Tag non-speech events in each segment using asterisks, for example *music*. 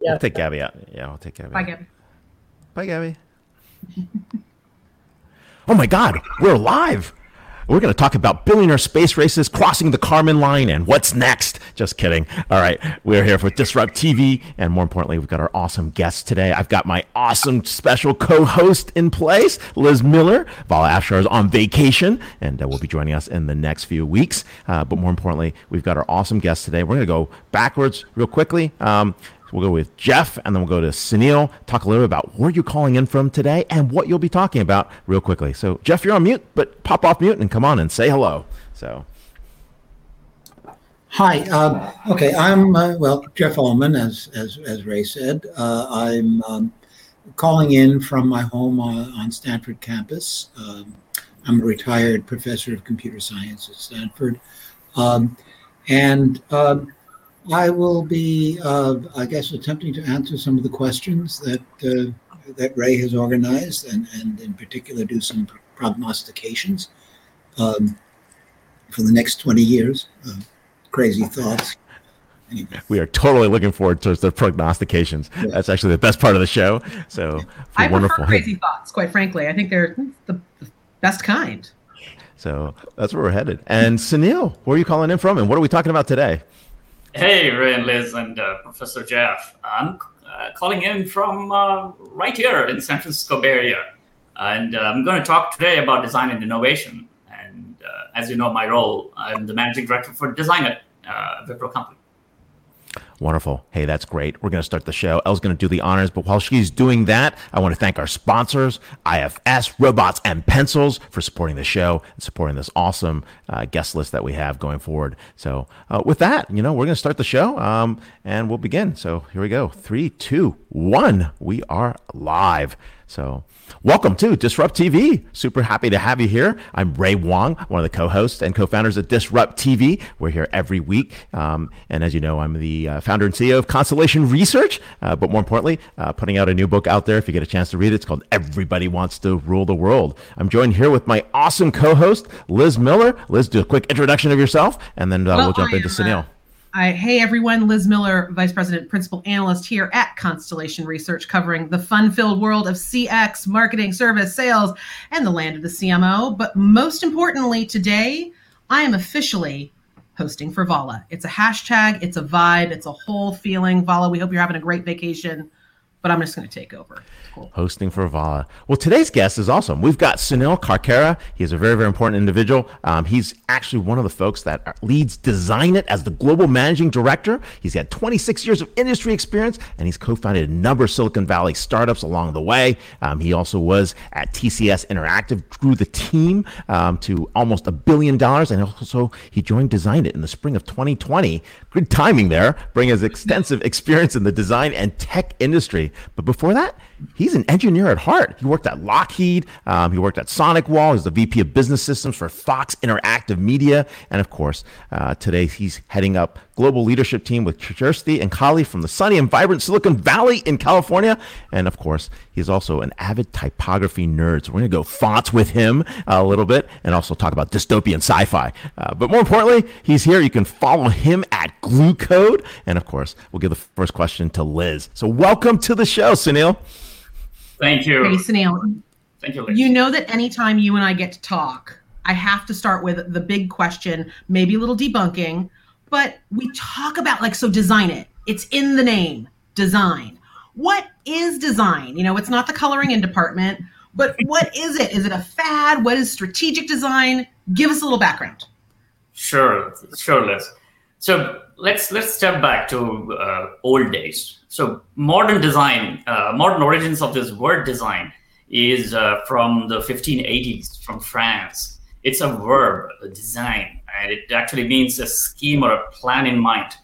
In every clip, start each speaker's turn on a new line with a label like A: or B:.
A: Yeah. I'll take Gabby out. Yeah, I'll take Gabby.
B: Bye, Gabby.
A: Bye, Gabby. oh my God, we're live. We're going to talk about billionaire space races, crossing the Kármán line, and what's next. Just kidding. All right. We're here for Disrupt TV. And more importantly, we've got our awesome guests today. I've got my awesome special co host in place, Liz Miller. Vala Afshar is on vacation and uh, will be joining us in the next few weeks. Uh, but more importantly, we've got our awesome guests today. We're going to go backwards real quickly. Um, We'll go with Jeff and then we'll go to Sunil, talk a little bit about where you're calling in from today and what you'll be talking about real quickly. So, Jeff, you're on mute, but pop off mute and come on and say hello. So,
C: Hi. Um, okay, I'm uh, well Jeff Ullman, as as as Ray said. Uh, I'm um, calling in from my home on, on Stanford campus. Um, I'm a retired professor of computer science at Stanford, um, and um, I will be, uh, I guess, attempting to answer some of the questions that uh, that Ray has organized, and and in particular do some prognostications um, for the next twenty years. Uh, crazy thoughts.
A: Anyway. We are totally looking forward to the prognostications. Yeah. That's actually the best part of the show. So
B: I wonderful. prefer crazy thoughts, quite frankly. I think they're the, the best kind.
A: So that's where we're headed. And Sunil, where are you calling in from, and what are we talking about today?
D: Hey, Ray and Liz and uh, Professor Jeff. I'm uh, calling in from uh, right here in San Francisco Bay Area. And uh, I'm going to talk today about design and innovation. And uh, as you know, my role, I'm the managing director for design at uh, Company.
A: Wonderful. Hey, that's great. We're going to start the show. Elle's going to do the honors, but while she's doing that, I want to thank our sponsors, IFS, Robots, and Pencils, for supporting the show and supporting this awesome uh, guest list that we have going forward. So, uh, with that, you know, we're going to start the show um, and we'll begin. So, here we go. Three, two, one. We are live. So, welcome to Disrupt TV. Super happy to have you here. I'm Ray Wang, one of the co hosts and co founders of Disrupt TV. We're here every week. Um, and as you know, I'm the uh, founder and CEO of Constellation Research, uh, but more importantly, uh, putting out a new book out there. If you get a chance to read it, it's called Everybody Wants to Rule the World. I'm joined here with my awesome co host, Liz Miller. Liz, do a quick introduction of yourself, and then uh, well, we'll jump into Sunil.
B: I, hey everyone, Liz Miller, Vice President, Principal Analyst here at Constellation Research, covering the fun filled world of CX, marketing, service, sales, and the land of the CMO. But most importantly, today, I am officially hosting for Vala. It's a hashtag, it's a vibe, it's a whole feeling. Vala, we hope you're having a great vacation but I'm just going to take over.
A: Cool. Hosting for Vala. Well, today's guest is awesome. We've got Sunil Karkera. He's a very, very important individual. Um, he's actually one of the folks that leads Design It as the global managing director. He's got 26 years of industry experience, and he's co-founded a number of Silicon Valley startups along the way. Um, he also was at TCS Interactive, grew the team um, to almost a billion dollars, and also he joined Design It in the spring of 2020. Good timing there, bringing his extensive *laughs* experience in the design and tech industry. But before that, he's an engineer at heart. He worked at Lockheed. Um, he worked at SonicWall. He's the VP of Business Systems for Fox Interactive Media. And of course, uh, today he's heading up global leadership team with Kirsty and Kali from the sunny and vibrant Silicon Valley in California. And of course, he's also an avid typography nerd. So we're going to go fonts with him a little bit and also talk about dystopian sci-fi. Uh, but more importantly, he's here. You can follow him at Glue Code. And of course, we'll give the first question to Liz. So welcome to the show, Sunil.
D: Thank you.
B: Sunil. Thank you. You know that anytime you and I get to talk, I have to start with the big question, maybe a little debunking, but we talk about like, so design it. It's in the name, design. What is design? You know, it's not the coloring in department, but what is it? Is it a fad? What is strategic design? Give us a little background.
D: Sure, sure, Liz. So let's let's step back to uh, old days. So modern design, uh, modern origins of this word design is uh, from the 1580s from France. It's a verb, a design, and it actually means a scheme or a plan in mind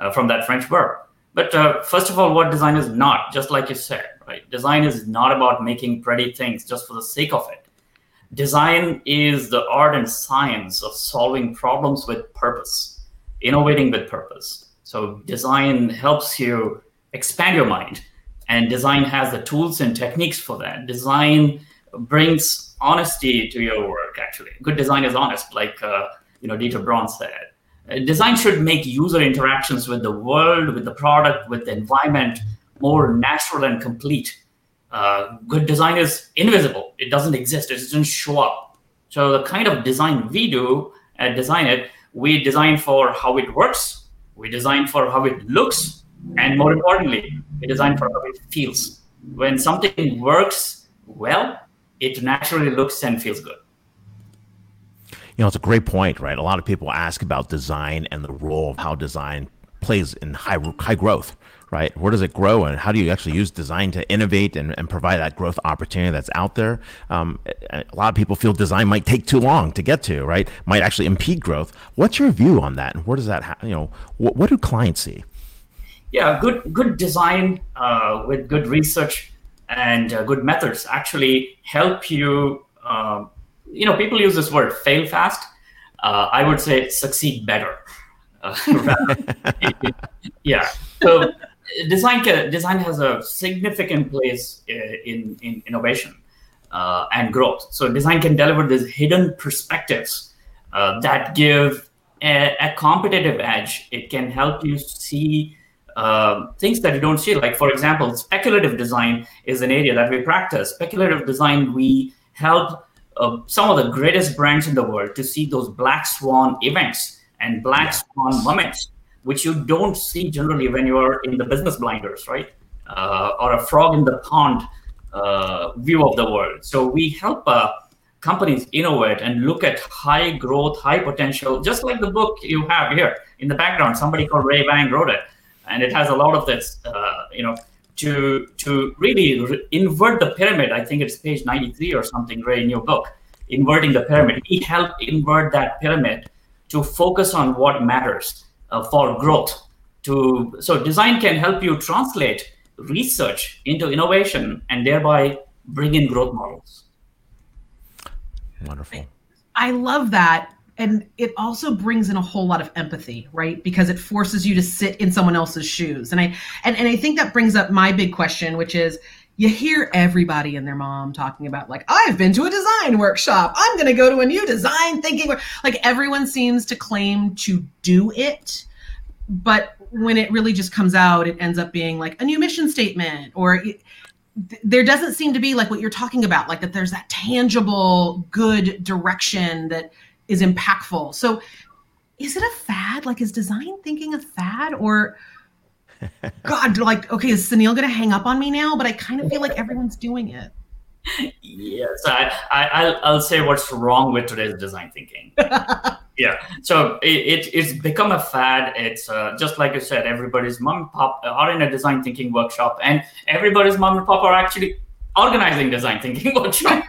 D: uh, from that French verb. But uh, first of all, what design is not, just like you said, right? Design is not about making pretty things just for the sake of it. Design is the art and science of solving problems with purpose, innovating with purpose. So design helps you expand your mind. And design has the tools and techniques for that. Design brings honesty to your work. Actually, good design is honest, like uh, you know Dieter Braun said. Uh, design should make user interactions with the world, with the product, with the environment more natural and complete. Uh, good design is invisible; it doesn't exist; it doesn't show up. So the kind of design we do at Design It, we design for how it works, we design for how it looks, and more importantly, we design for how it feels. When something works well, it naturally looks and feels good.
A: You know, it's a great point, right? A lot of people ask about design and the role of how design plays in high high growth, right? Where does it grow, and how do you actually use design to innovate and, and provide that growth opportunity that's out there? Um, a lot of people feel design might take too long to get to, right? Might actually impede growth. What's your view on that, and where does that, ha- you know, what, what do clients see?
D: Yeah, good good design uh, with good research and uh, good methods actually help you. Uh, you know, people use this word fail fast. Uh, I would say succeed better. Uh, *laughs* *laughs* yeah. So design design has a significant place uh, in in innovation uh, and growth. So design can deliver these hidden perspectives uh, that give a, a, competitive edge. It can help you see uh, things that you don't see. Like for example, speculative design is an area that we practice. Speculative design, we help uh, some of the greatest brands in the world to see those black swan events and black swan moments which you don't see generally when you are in the business blinders, right? Uh, or a frog in the pond uh, view of the world. So we help uh, companies innovate and look at high growth, high potential, just like the book you have here in the background. Somebody called Ray Wang wrote it, and it has a lot of this, uh, you know, to to really re- invert the pyramid. I think it's page 93 or something, Ray, in your book, inverting the pyramid. He helped invert that pyramid to focus on what matters uh, for growth. To so design can help you translate research into innovation and thereby bring in growth models.
A: Wonderful.
B: I love that. And it also brings in a whole lot of empathy, right? Because it forces you to sit in someone else's shoes. And I and, and I think that brings up my big question, which is you hear everybody and their mom talking about like i've been to a design workshop. I'm going to go to a new design thinking like everyone seems to claim to do it but when it really just comes out it ends up being like a new mission statement or it, there doesn't seem to be like what you're talking about like that there's that tangible good direction that is impactful. So is it a fad? Like is design thinking a fad or God, like, okay, is Sunil going to hang up on me now? But I kind of feel like everyone's doing it.
D: Yes, I, I, I'll say what's wrong with today's design thinking. *laughs* yeah, so it, it, it's become a fad. It's uh, just like you said, everybody's mom and pop are in a design thinking workshop, and everybody's mom and pop are actually organizing design thinking *laughs* workshop,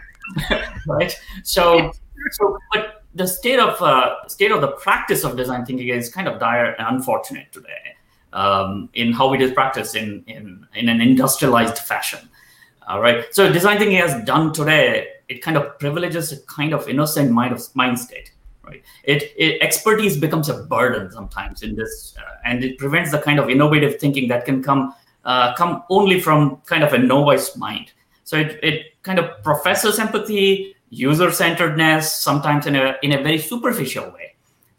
D: right? So, so, but the state of uh, state of the practice of design thinking is kind of dire and unfortunate today um, in how it is practiced in, in, in an industrialized fashion. All right. So design thinking has done today, it kind of privileges a kind of innocent mind of mind state. Right. It, it expertise becomes a burden sometimes in this, uh, and it prevents the kind of innovative thinking that can come uh, come only from kind of a novice mind. So it, it kind of professes empathy, user centeredness, sometimes in a in a very superficial way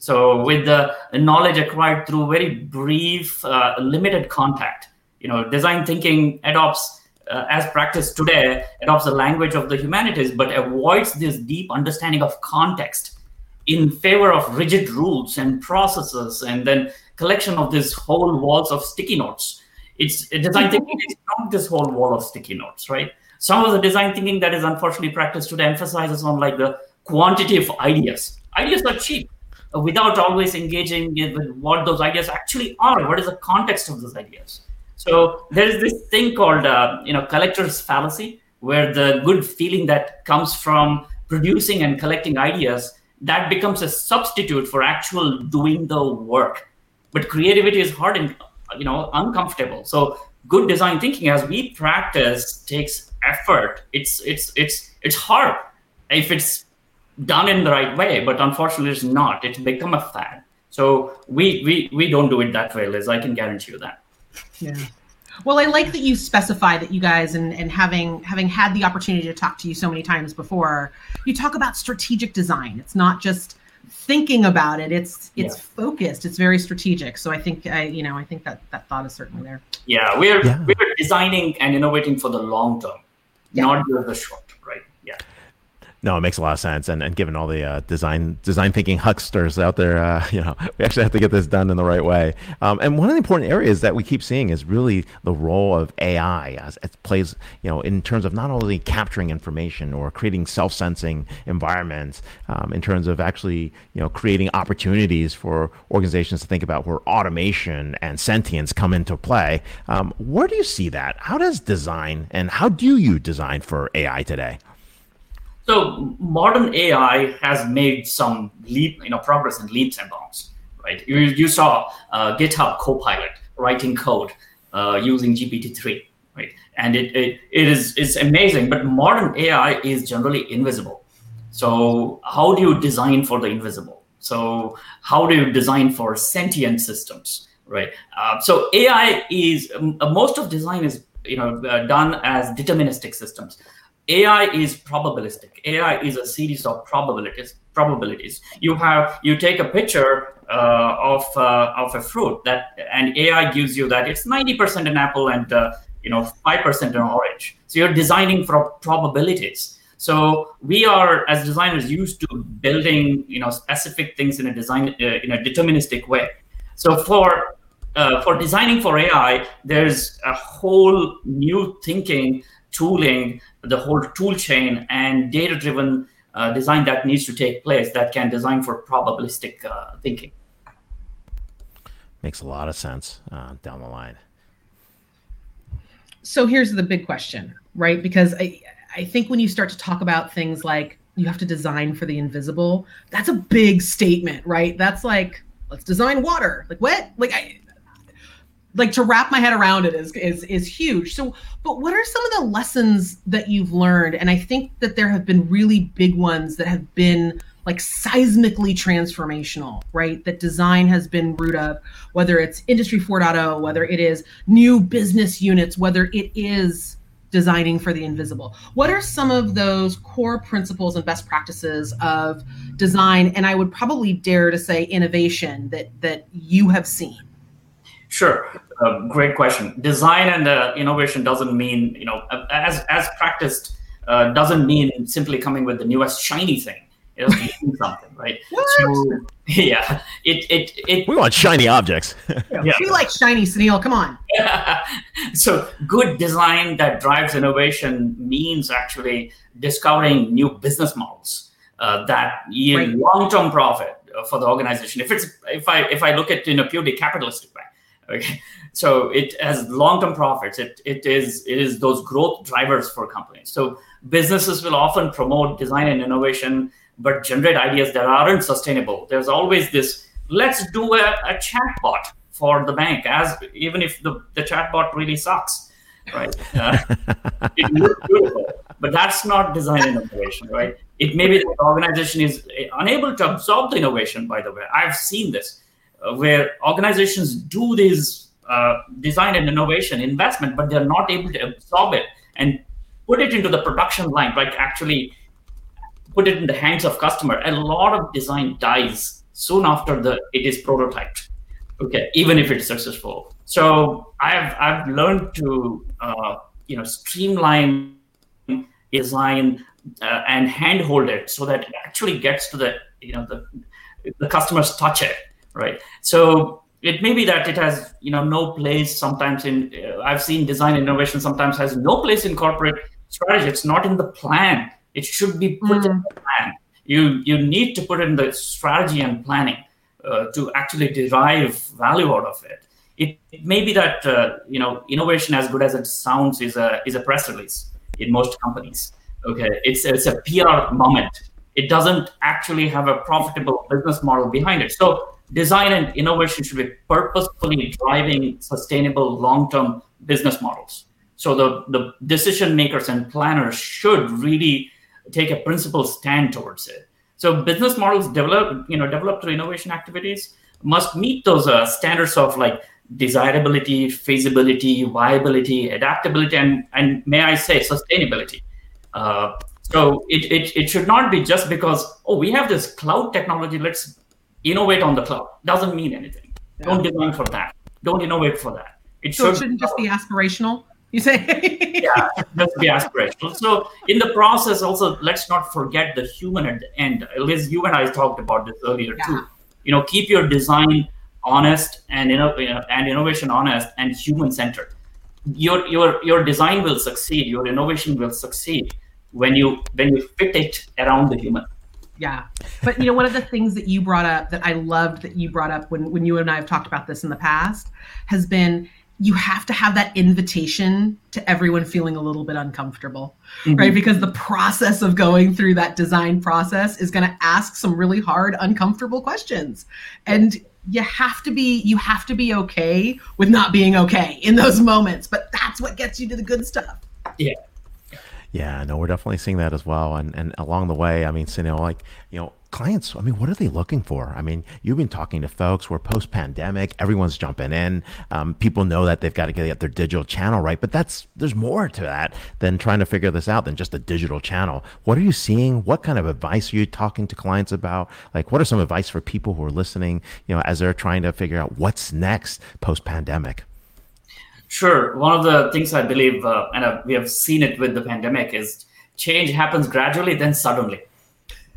D: so with the knowledge acquired through very brief, uh, limited contact, you know, design thinking adopts, uh, as practiced today, adopts the language of the humanities, but avoids this deep understanding of context in favor of rigid rules and processes, and then collection of this whole walls of sticky notes. It's design thinking is not this whole wall of sticky notes, right? Some of the design thinking that is unfortunately practiced today emphasizes on like the quantity of ideas. Ideas are cheap without always engaging with what those ideas actually are. What is the context of those ideas? So there is this thing called uh, you know collector's fallacy, where the good feeling that comes from producing and collecting ideas that becomes a substitute for actual doing the work. But creativity is hard and you know uncomfortable. So good design thinking, as we practice, takes effort. It's it's it's it's hard if it's done in the right way, but unfortunately, it's not. It's become a fad. So we we we don't do it that way, Liz. I can guarantee you that.
B: Yeah. Well, I like that you specify that you guys and and having having had the opportunity to talk to you so many times before, you talk about strategic design. It's not just thinking about it. It's it's yeah. focused. It's very strategic. So I think I you know I think that that thought is certainly there.
D: Yeah, we're yeah. we're designing and innovating for the long term, yeah. not just the short.
A: No, it makes a lot of sense, and, and given all the uh, design design thinking hucksters out there, uh, *laughs* you know, we actually have to get this done in the right way. Um, and one of the important areas that we keep seeing is really the role of AI as it plays, you know, in terms of not only capturing information or creating self-sensing environments, um, in terms of actually, you know, creating opportunities for organizations to think about where automation and sentience come into play. Um, where do you see that? How does design and how do you design for AI today?
D: So modern AI has made some leap, you know, progress in leaps and bounds, right? You, you saw uh, GitHub Copilot writing code uh, using GPT-3, right? And it, it, it is it's amazing, but modern AI is generally invisible. So how do you design for the invisible? So how do you design for sentient systems, right? Uh, so AI is most of design is you know uh, done as deterministic systems. AI is probabilistic. AI is a series of probabilities. Probabilities. You have you take a picture uh, of uh, of a fruit that, and AI gives you that it's ninety percent an apple and uh, you know five percent an orange. So you're designing for probabilities. So we are as designers used to building you know specific things in a design uh, in a deterministic way. So for uh, for designing for AI, there's a whole new thinking tooling, the whole tool chain, and data driven uh, design that needs to take place that can design for probabilistic uh, thinking.
A: Makes a lot of sense uh, down the line.
B: So here's the big question, right? Because I, I think when you start to talk about things like you have to design for the invisible, that's a big statement, right? That's like, let's design water. Like what? Like I, like to wrap my head around it is is is huge. So, but what are some of the lessons that you've learned? And I think that there have been really big ones that have been like seismically transformational, right? That design has been root of, whether it's Industry 4.0, whether it is new business units, whether it is designing for the invisible. What are some of those core principles and best practices of design and I would probably dare to say innovation that that you have seen?
D: Sure, uh, great question. Design and uh, innovation doesn't mean you know as as practiced uh, doesn't mean simply coming with the newest shiny thing. It doesn't *laughs* mean something, right? So, yeah, it it it.
A: We want shiny objects. *laughs*
B: yeah. We like shiny, Sunil. Come on. *laughs*
D: so good design that drives innovation means actually discovering new business models uh, that yield long-term profit uh, for the organization. If it's if I if I look at in a purely capitalistic way Okay, *laughs* so it has long-term profits. It it is it is those growth drivers for companies. So businesses will often promote design and innovation, but generate ideas that aren't sustainable. There's always this. Let's do a, a chatbot for the bank, as even if the the chatbot really sucks, right? *laughs* Uh, it looks beautiful, but that's not design and innovation, right? It may be the organization is unable to absorb the innovation. By the way, I've seen this where organizations do this uh, design and innovation investment, but they're not able to absorb it and put it into the production line, like actually put it in the hands of customer. A lot of design dies soon after the it is prototyped. Okay, even if it's successful. So I've I've learned to uh, you know streamline design uh, and handhold it so that it actually gets to the you know the the customers touch it right? So it may be that it has you know no place sometimes in uh, I've seen design innovation sometimes has no place in corporate strategy. It's not in the plan. It should be put mm. in the plan. You you need to put in the strategy and planning uh, to actually derive value out of it. It, it may be that uh, you know innovation, as good as it sounds, is a is a press release in most companies. Okay, it's it's a PR moment. It doesn't actually have a profitable business model behind it. So design and innovation should be purposefully driving sustainable long-term business models. So the, the decision makers and planners should really take a principled stand towards it. So business models develop, you know, developed through innovation activities must meet those uh, standards of like desirability, feasibility, viability, adaptability, and, and may I say sustainability. Uh, So it, it, it should not be just because, oh, we have this cloud technology, let's innovate on the cloud. Doesn't mean anything. Yeah. Don't design for that. Don't innovate for that.
B: It, so should, it shouldn't just be aspirational. You say? *laughs*
D: yeah, just be aspirational. So in the process, also let's not forget the human at the end. Liz, you and I talked about this earlier yeah. too. You know, keep your design honest and you know and innovation honest and human centered. Your your your design will succeed. Your innovation will succeed when you when you fit it around the human.
B: Yeah. But you know, one of the things that you brought up that I loved that you brought up when when you and I have talked about this in the past has been you have to have that invitation to everyone feeling a little bit uncomfortable, mm-hmm. right? Because the process of going through that design process is going to ask some really hard, uncomfortable questions. And you have to be you have to be okay with not being okay in those moments, but that's what gets you to the good stuff.
D: Yeah.
A: Yeah, no, we're definitely seeing that as well. And and along the way, I mean, you know, like, you know, clients, I mean, what are they looking for? I mean, you've been talking to folks. We're post pandemic. Everyone's jumping in. Um, people know that they've got to get their digital channel right, but that's there's more to that than trying to figure this out than just a digital channel. What are you seeing? What kind of advice are you talking to clients about? Like, what are some advice for people who are listening? You know, as they're trying to figure out what's next post pandemic.
D: Sure. One of the things I believe, uh, and uh, we have seen it with the pandemic, is change happens gradually, then suddenly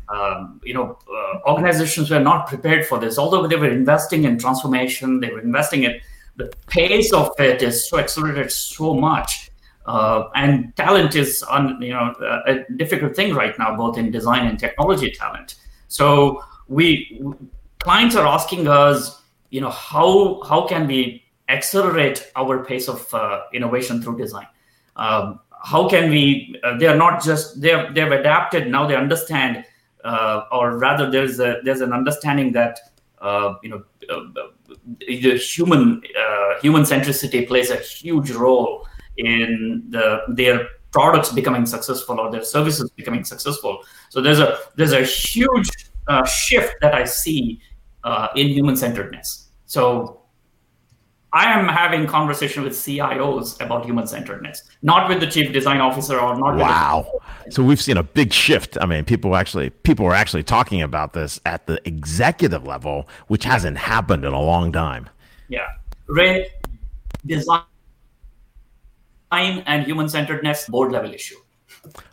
D: um, you know, uh, organizations were not prepared for this. Although they were investing in transformation, they were investing in the pace of it is so accelerated so much. Uh, and talent is, on, you know, a difficult thing right now, both in design and technology talent. So we clients are asking us, you know, how how can we accelerate our pace of uh, innovation through design? Um, how can we? Uh, they are not just they have, they have adapted now. They understand uh, or rather there's a there's an understanding that uh, you know uh, the human uh, human centricity plays a huge role in the their products becoming successful or their services becoming successful so there's a there's a huge shift that i see in human centeredness so I am having conversation with CIOs about human centeredness, not with the chief design officer or not.
A: Wow! so we've seen a big shift. I mean, people actually people are actually talking about this at the executive level, which hasn't happened in a long time.
D: Yeah, Ray, design and human centeredness board level issue.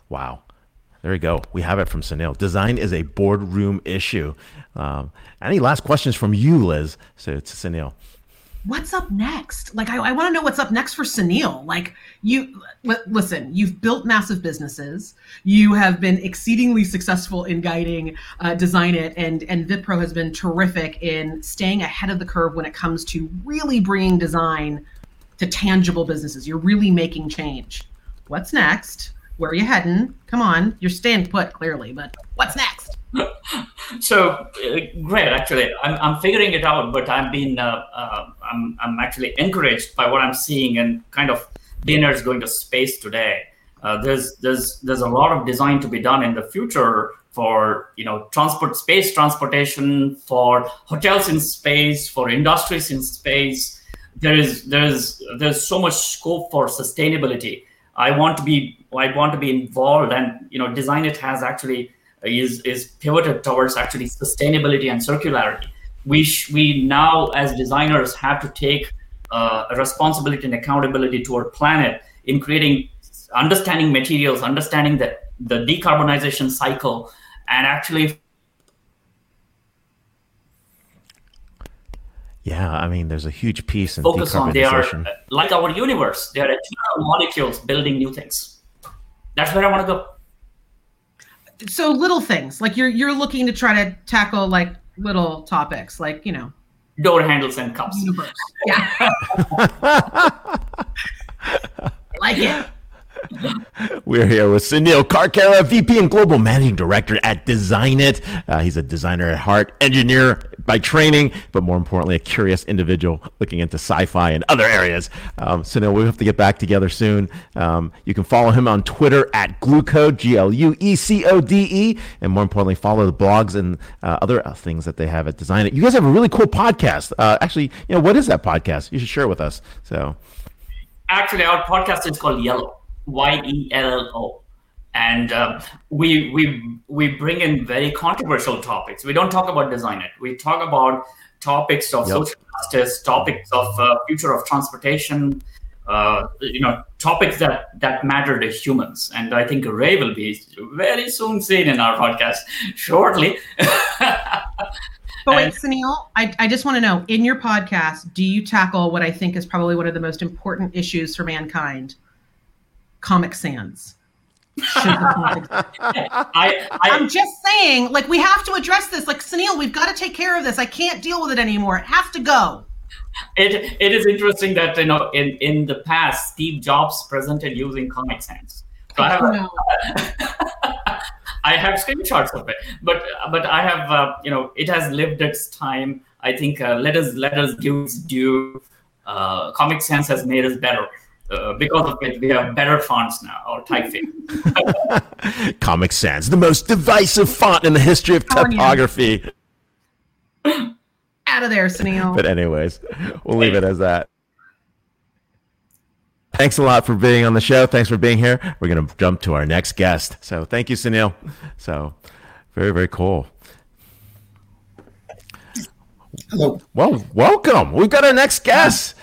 A: Wow. There we go. We have it from Sunil. Design is a boardroom issue. Um, any last questions from you, Liz? So to Sunil
B: what's up next? Like, I, I want to know what's up next for Sunil. Like, you l- listen, you've built massive businesses. You have been exceedingly successful in guiding uh, Design It, and and Wipro has been terrific in staying ahead of the curve when it comes to really bringing design to tangible businesses. You're really making change. What's next? Where are you heading? Come on, you're staying put clearly, but what's next?
D: So uh, great actually. I'm, I'm figuring it out but i've been uh, uh, I'm, I'm actually encouraged by what i'm seeing and kind of dinners going to space today. Uh, there's there's there's a lot of design to be done in the future for you know transport space transportation for hotels in space for industries in space. There is there's there's so much scope for sustainability. I want to be i want to be involved and you know design it has actually is is pivoted towards actually sustainability and circularity. We sh- we now as designers have to take uh, a responsibility and accountability to our planet in creating understanding materials, understanding the the decarbonization cycle, and actually
A: Yeah, I mean, there's a huge piece in
D: focus on they are like our universe. They are eternal molecules building new things. That's where I want to go
B: so little things like you're you're looking to try to tackle like little topics like you know.
D: Door handles and cups. Universe.
B: yeah. *laughs* Like it *laughs*
A: we're here with Sunil Karkera, VP and Global Managing Director at Design It. Uh, he's a designer at heart, engineer by training, but more importantly, a curious individual looking into sci-fi and other areas. Um, Sunil, we have to get back together soon. Um, you can follow him on Twitter at Gluecode, G-L-U-E-C-O-D-E, and more importantly, follow the blogs and uh, other uh, things that they have at Design It. You guys have a really cool podcast. Uh, actually, you know, what is that podcast? You should share it with us. So,
D: actually, our podcast is called Yellow. Y E L L O. and uh, we we we bring in very controversial topics. We don't talk about design it. We talk about topics of yep. social justice, topics of uh, future of transportation, uh, you know, topics that that matter to humans. And I think Ray will be very soon seen in our podcast *laughs* shortly.
B: But wait, Sunil, I, I just want to know in your podcast, do you tackle what I think is probably one of the most important issues for mankind? Comic Sans. *laughs* I, I, am just saying, like, we have to address this. Like, Sunil, we've got to take care of this. I can't deal with it anymore. It has to go.
D: It it is interesting that you know in in the past Steve Jobs presented using Comic Sans. So I, have, *laughs* I have screenshots of it, but but I have uh, you know it has lived its time. I think uh, let us let us give its due. Uh, Comic Sans has made us better. Uh, because of it, we have better fonts now, or typeface. *laughs*
A: Comic Sans, the most divisive font in the history of typography. *laughs*
B: Out of there, Sunil.
A: But anyways, we'll leave it as that. Thanks a lot for being on the show. Thanks for being here. We're going to jump to our next guest. So thank you, Sunil. So very, very cool.
C: Hello.
A: Well, welcome. We've got our next guest.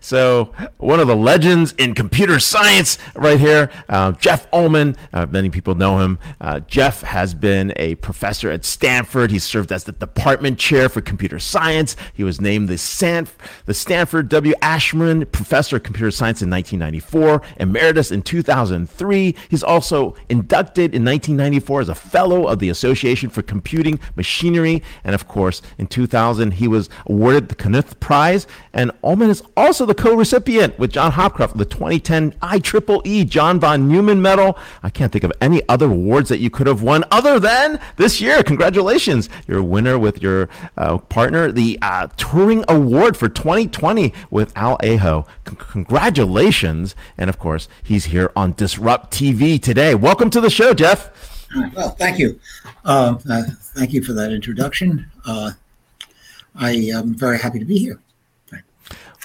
A: So, one of the legends in computer science right here, uh, Jeff Ullman. Uh, many people know him. Uh, Jeff has been a professor at Stanford. He served as the department chair for computer science. He was named the, San- the Stanford W. Ascherman Professor of Computer Science in 1994, emeritus in 2003. He's also inducted in 1994 as a fellow of the Association for Computing Machinery. And of course, in 2000, he was awarded the Knuth Prize. And Ullman is also also the co-recipient with John Hopcroft of the 2010 IEEE John von Neumann Medal. I can't think of any other awards that you could have won other than this year. Congratulations. You're a winner with your uh, partner, the uh, Turing Award for 2020 with Al Aho. C- congratulations. And of course, he's here on Disrupt TV today. Welcome to the show, Jeff.
C: Well, thank you. Uh, uh thank you for that introduction. Uh, I am very happy to be here.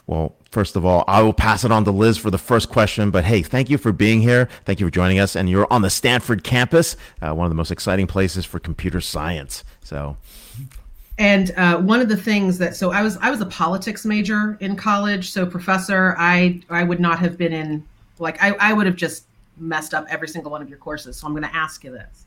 A: Well, first of all, I will pass it on to Liz for the first question. But hey, thank you for being here. Thank you for joining us. And you're on the Stanford campus, uh, one of the most exciting places for computer science. So.
B: And uh, one of the things that so I was I was a politics major in college. So professor, I I would not have been in like I, I would have just messed up every single one of your courses. So I'm going to ask you this.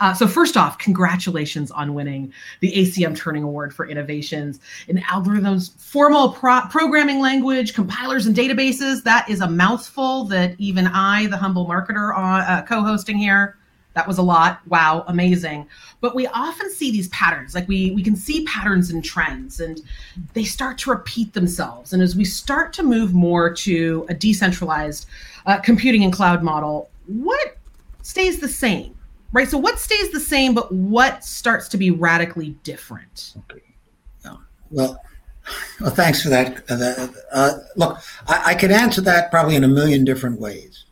B: Uh, so first off, congratulations on winning the ACM Turing Award for innovations in algorithms, formal pro- programming language, compilers, and databases. That is a mouthful that even I, the humble marketer, on, uh, co-hosting here, that was a lot. Wow, amazing. But we often see these patterns, like we we can see patterns and trends, and they start to repeat themselves. And as we start to move more to a decentralized uh, computing and cloud model, what stays the same? Right? So what stays the same, but what starts to be radically different?
C: Yeah. Well, well, thanks for that. Uh, uh, look, I, I, could answer that probably in a million different ways,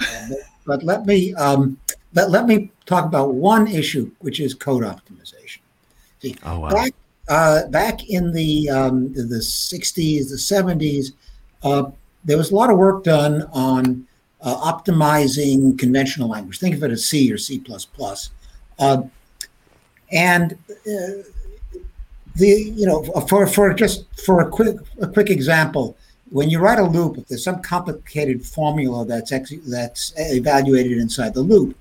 C: uh, *laughs* but, but, let me um, let, let me talk about one issue, which is code optimization. See, oh, wow. back uh, back in the um, the 60s, the 70s, uh, there was a lot of work done on uh, optimizing conventional language. Think of it as C or C++. Uh, and uh, the you know for for just for a quick a quick example, when you write a loop, if there's some complicated formula that's ex- that's evaluated inside the loop,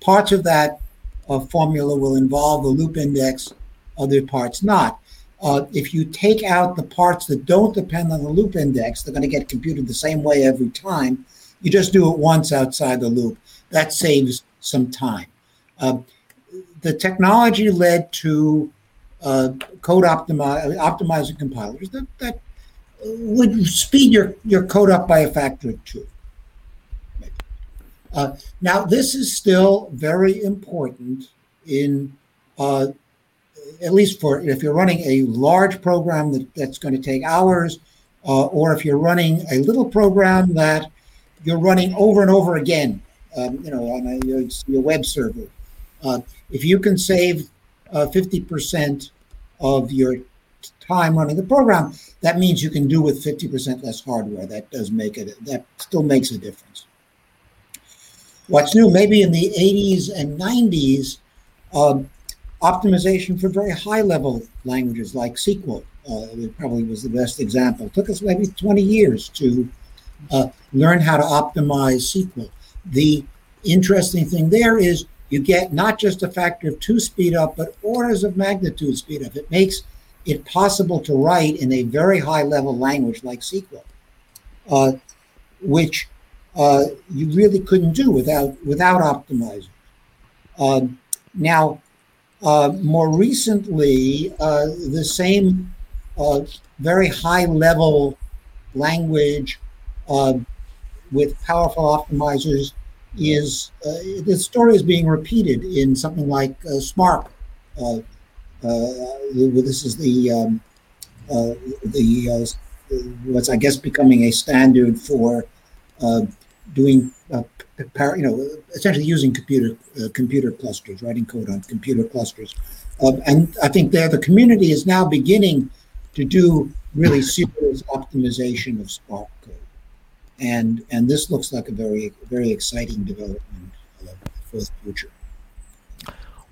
C: parts of that uh, formula will involve the loop index, other parts not. Uh, if you take out the parts that don't depend on the loop index, they're going to get computed the same way every time. You just do it once outside the loop. That saves some time. Uh, the technology led to uh, code optimi- optimizing compilers that, that would speed your, your code up by a factor of two. Uh, now, this is still very important in, uh, at least for if you're running a large program that, that's going to take hours, uh, or if you're running a little program that you're running over and over again, um, you know, on a, your, your web server. Uh, if you can save uh, 50% of your time running the program, that means you can do with 50% less hardware. That does make it, that still makes a difference. what's new? Maybe in the 80s and 90s, um, optimization for very high level languages like SQL uh, it probably was the best example. It took us maybe 20 years to uh, learn how to optimize SQL. The interesting thing there is you get not just a factor of two speed up, but orders of magnitude speed up. It makes it possible to write in a very high level language like SQL, uh, which uh, you really couldn't do without without optimizing. Um, now, uh, more recently, uh, the same uh, very high level language uh, with powerful optimizers is uh, the story is being repeated in something like uh, Spark. Uh, this is the um, the what's I guess becoming a standard for doing you know essentially using computer computer clusters, writing code on computer clusters. Um, and I think there the community is now beginning to do really serious optimization of Spark code. And, and this looks like a very, very exciting development for the future.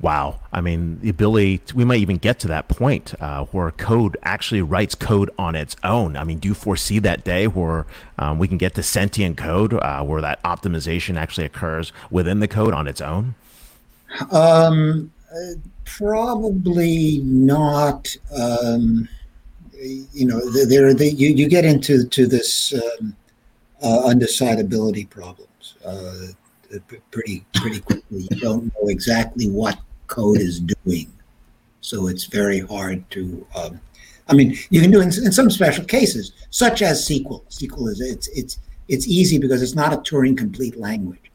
A: Wow. I mean, the ability, to, we might even get to that point uh, where code actually writes code on its own. I mean, do you foresee that day where um, we can get to sentient code uh, where that optimization actually occurs within the code on its own?
C: Um, probably not. Um, you know, there they, you you get into to this um, uh, undecidability problems uh, pretty pretty quickly. You don't know exactly what code is doing, so it's very hard to. Um, I mean, you can do in, in some special cases, such as SQL. SQL is it's it's it's easy because it's not a Turing complete language,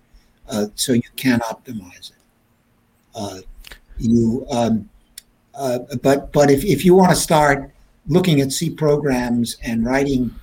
C: uh, so you can optimize it. Uh, you, um, uh, but but if if you want to start looking at C programs and writing.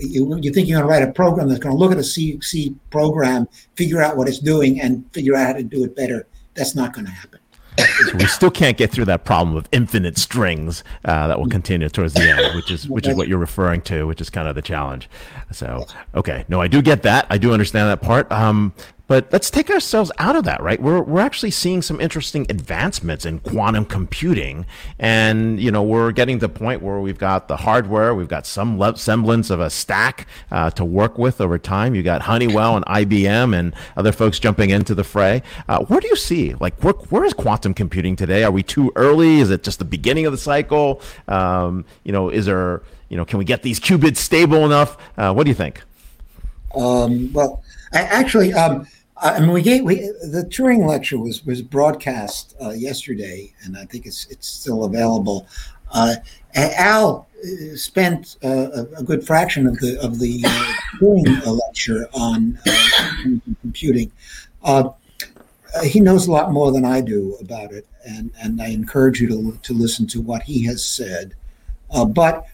C: You, you think you're going to write a program that's going to look at a a C, C program, figure out what it's doing, and figure out how to do it better. That's not going to happen.
A: so we still can't get through that problem of infinite strings uh, that will continue towards the end, which is which is what you're referring to, which is kind of the challenge. So, okay, no, I do get that. I do understand that part. Um, but let's take ourselves out of that, right? We're, we're actually seeing some interesting advancements in quantum computing. And, you know, we're getting to the point where we've got the hardware, we've got some semblance of a stack uh, to work with over time. You got Honeywell and IBM and other folks jumping into the fray. Uh, where do you see, like, where, where is quantum computing today? Are we too early? Is it just the beginning of the cycle? Um, you know, is there, you know, can we get these qubits stable enough? Uh, what do you think?
C: Um, well, I actually, um, I mean, we gave we the Turing lecture was was broadcast uh, yesterday, and I think it's it's still available. Uh, Al uh, spent uh, a good fraction of the of the uh, Turing lecture on uh, computing. he knows a lot more than I do about it, and and I encourage you to to listen to what he has said. but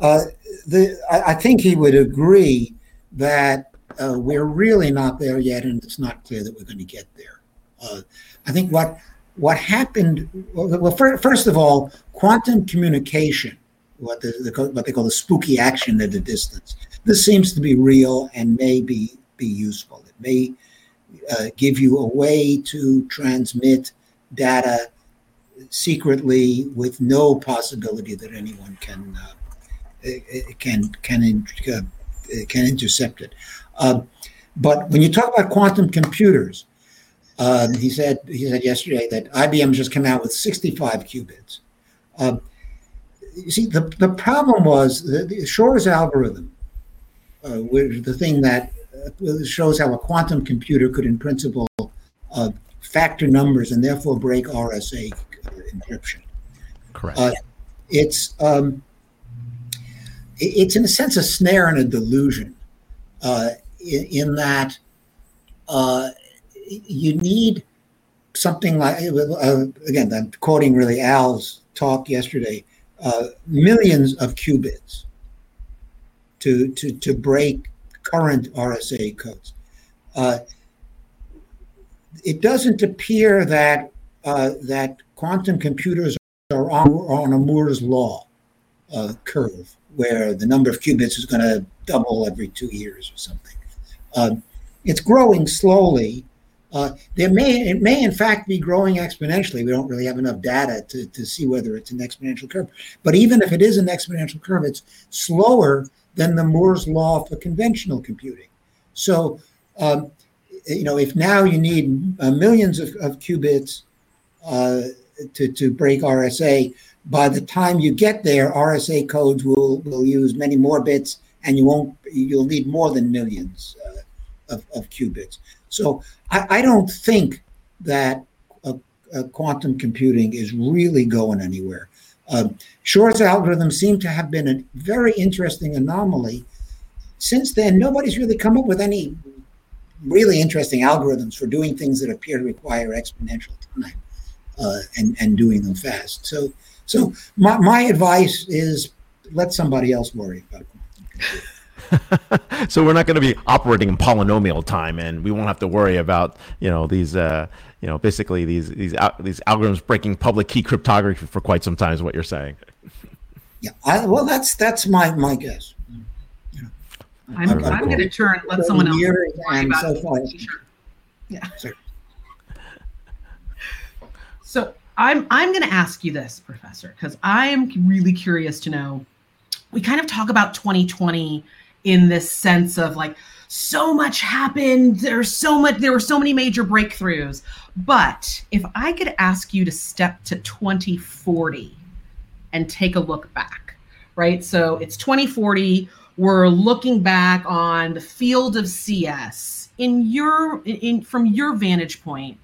C: the I, I think he would agree that uh, we're really not there yet, and it's not clear that we're going to get there. Uh, I think what what happened. Well, first of all, quantum communication, what, the, the, what they call the spooky action at a distance. This seems to be real and may be, be useful. It may uh, give you a way to transmit data secretly with no possibility that anyone can uh, can can uh, can intercept it. Uh, but when you talk about quantum computers, uh, he said he said yesterday that IBM just came out with 65 qubits. Uh, you see, the, the problem was the, the Shor's algorithm, uh, which the thing that uh, shows how a quantum computer could, in principle, uh, factor numbers and therefore break RSA encryption.
A: Correct.
C: it's um, it's in a sense a snare and a delusion. Uh, in, in that uh, you need something like uh, again i'm quoting really al's talk yesterday uh, millions of qubits to to to break current rsa codes. Uh, it doesn't appear that uh, that quantum computers are on, on a moore's law uh, curve where the number of qubits is going to double every two years or something it's growing slowly. Uh, there may it may in fact be growing exponentially. We don't really have enough data to, to see whether it's an exponential curve. But even if it is an exponential curve, it's slower than the Moore's law for conventional computing. So, um, you know, if now you need uh, millions of, of qubits uh, to, to break RSA, by the time you get there, RSA codes will, will use many more bits and you won't, you'll need more than millions uh, of, of qubits. So I, I don't think that quantum computing is really going anywhere. Um, Shor's algorithm seemed to have been a very interesting anomaly. Since then, nobody's really come up with any really interesting algorithms for doing things that appear to require exponential time uh, and, and doing them fast. So, so my, my advice is let somebody else worry about
A: it. *laughs* so we're not going to be operating in polynomial time, and we won't have to worry about you know these uh, you know basically these these these algorithms breaking public key cryptography for quite some time. Is what you're saying? *laughs*
C: Yeah, I, well, that's that's my my guess.
B: I'm, I'm, I'm going to turn let someone else. And so far. Yeah. Sorry. *laughs* So I'm I'm going to ask you this, Professor, because I am really curious to know. We kind of talk about 2020 in this sense of like so much happened. There's so much. There were so many major breakthroughs. But if I could ask you to step to 2040 and take a look back, right? So it's 2040 we're looking back on the field of CS in your in from your vantage point.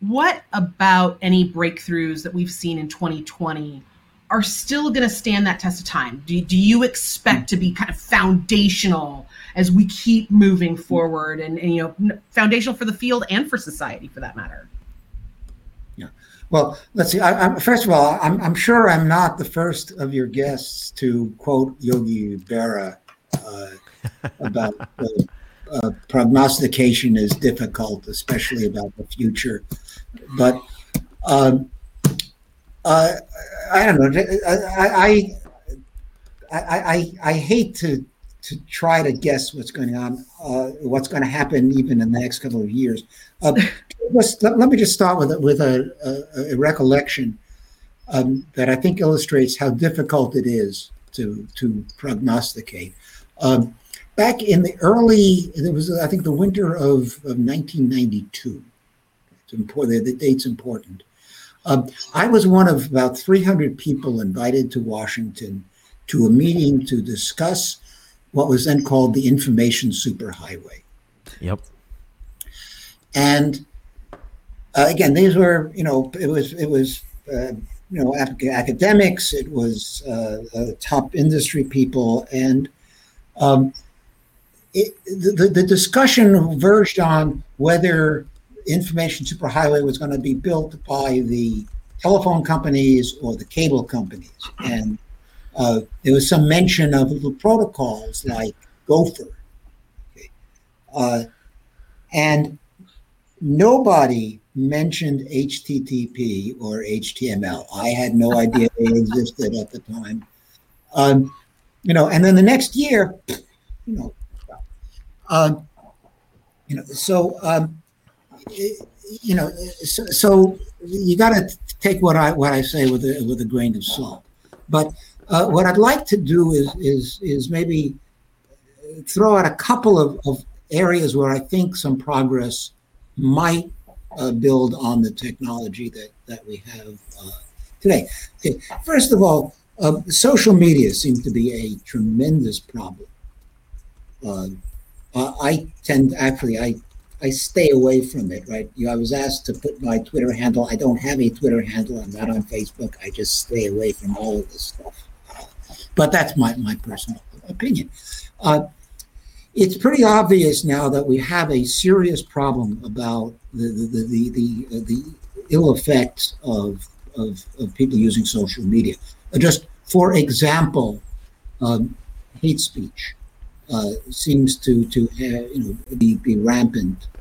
B: What about any breakthroughs that we've seen in 2020 are still going to stand that test of time? Do, do you expect to be kind of foundational as we keep moving forward and, and you know foundational for the field and for society for that matter?
C: Yeah. Well, let's see. I, first of all, I'm, I'm, sure I'm not the first of your guests to quote Yogi Berra uh, about *laughs* uh, prognostication is difficult, especially about the future. But um, uh, I don't know. I, I, I, I, hate to to try to guess what's going on, uh, what's going to happen even in the next couple of years. Uh, *laughs* let, let, me just start with a, with a, a, a recollection um, that I think illustrates how difficult it is to to prognosticate. Um, back in the early, it was I think the winter of, of 1992. It's important. The date's important. Um, I was one of about 300 people invited to Washington to a meeting to discuss what was then called the information superhighway.
A: Yep.
C: And uh, again, these were, you know, it was it was uh, you know academics, it was uh, uh, top industry people, and um, it, the, the discussion verged on whether information superhighway was going to be built by the telephone companies or the cable companies. And uh, there was some mention of little protocols like Gopher. Okay. Uh, and nobody mentioned HTTP or HTML. I had no *laughs* idea they existed at the time. Um, you know, and then the next year, you know, um, you know, so um, you know, so, so you got to take what I what I say with a with a grain of salt. But uh, what I'd like to do is is is maybe throw out a couple of, of areas where I think some progress might uh, build on the technology that that we have uh, today. Okay. First of all, uh, social media seems to be a tremendous problem. Uh, I tend actually I I stay away from it. Right? You I was asked to put my Twitter handle. I don't have a Twitter handle. I'm not on Facebook. I just stay away from all of this stuff. Uh, but that's my my personal opinion. Uh, it's pretty obvious now that we have a serious problem about the the the the, the, the ill effects of, of of people using social media. Just for example, um, hate speech uh, seems to to have, you know be, be rampant, uh,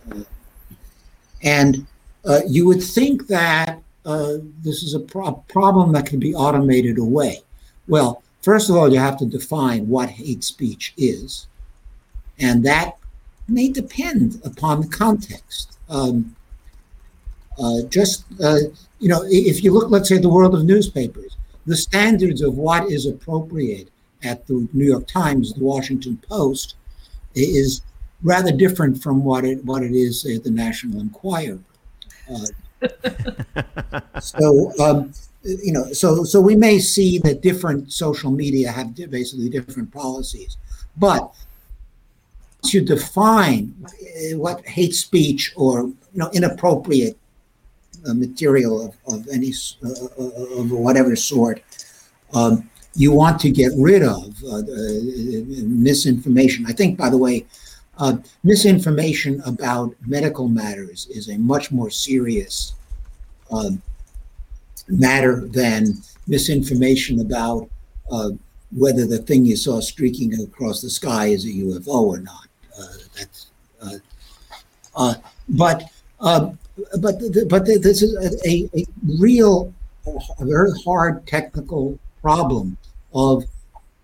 C: and uh, you would think that uh, this is a pro- problem that can be automated away. Well, first of all, you have to define what hate speech is, and that may depend upon the context. Um, uh, just uh, you know, if you look, let's say, the world of newspapers, the standards of what is appropriate at the New York Times, the Washington Post, is rather different from what it what it is at the National Enquirer. Uh, so um, you know, so so we may see that different social media have basically different policies, but to define what hate speech or you know inappropriate uh, material of, of any uh, uh, of whatever sort um, you want to get rid of uh, misinformation. I think, by the way, uh, misinformation about medical matters is a much more serious um, matter than misinformation about uh, whether the thing you saw streaking across the sky is a UFO or not. Uh, that's, uh, uh, but but but this is a, a real, a very hard technical problem of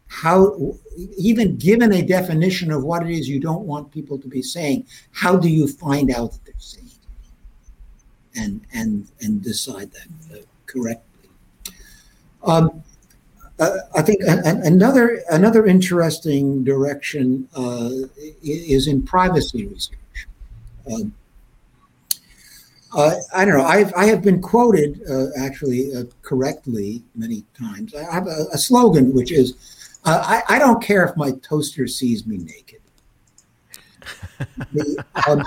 C: how even given a definition of what it is you don't want people to be saying how do you find out that they're saying it and and and decide that uh, correctly um, uh, I think another another interesting direction uh, is in privacy research. Um, uh, I don't know. I've I have been quoted uh, actually uh, correctly many times. I have a, a slogan which is, uh, I, "I don't care if my toaster sees me naked." the, um,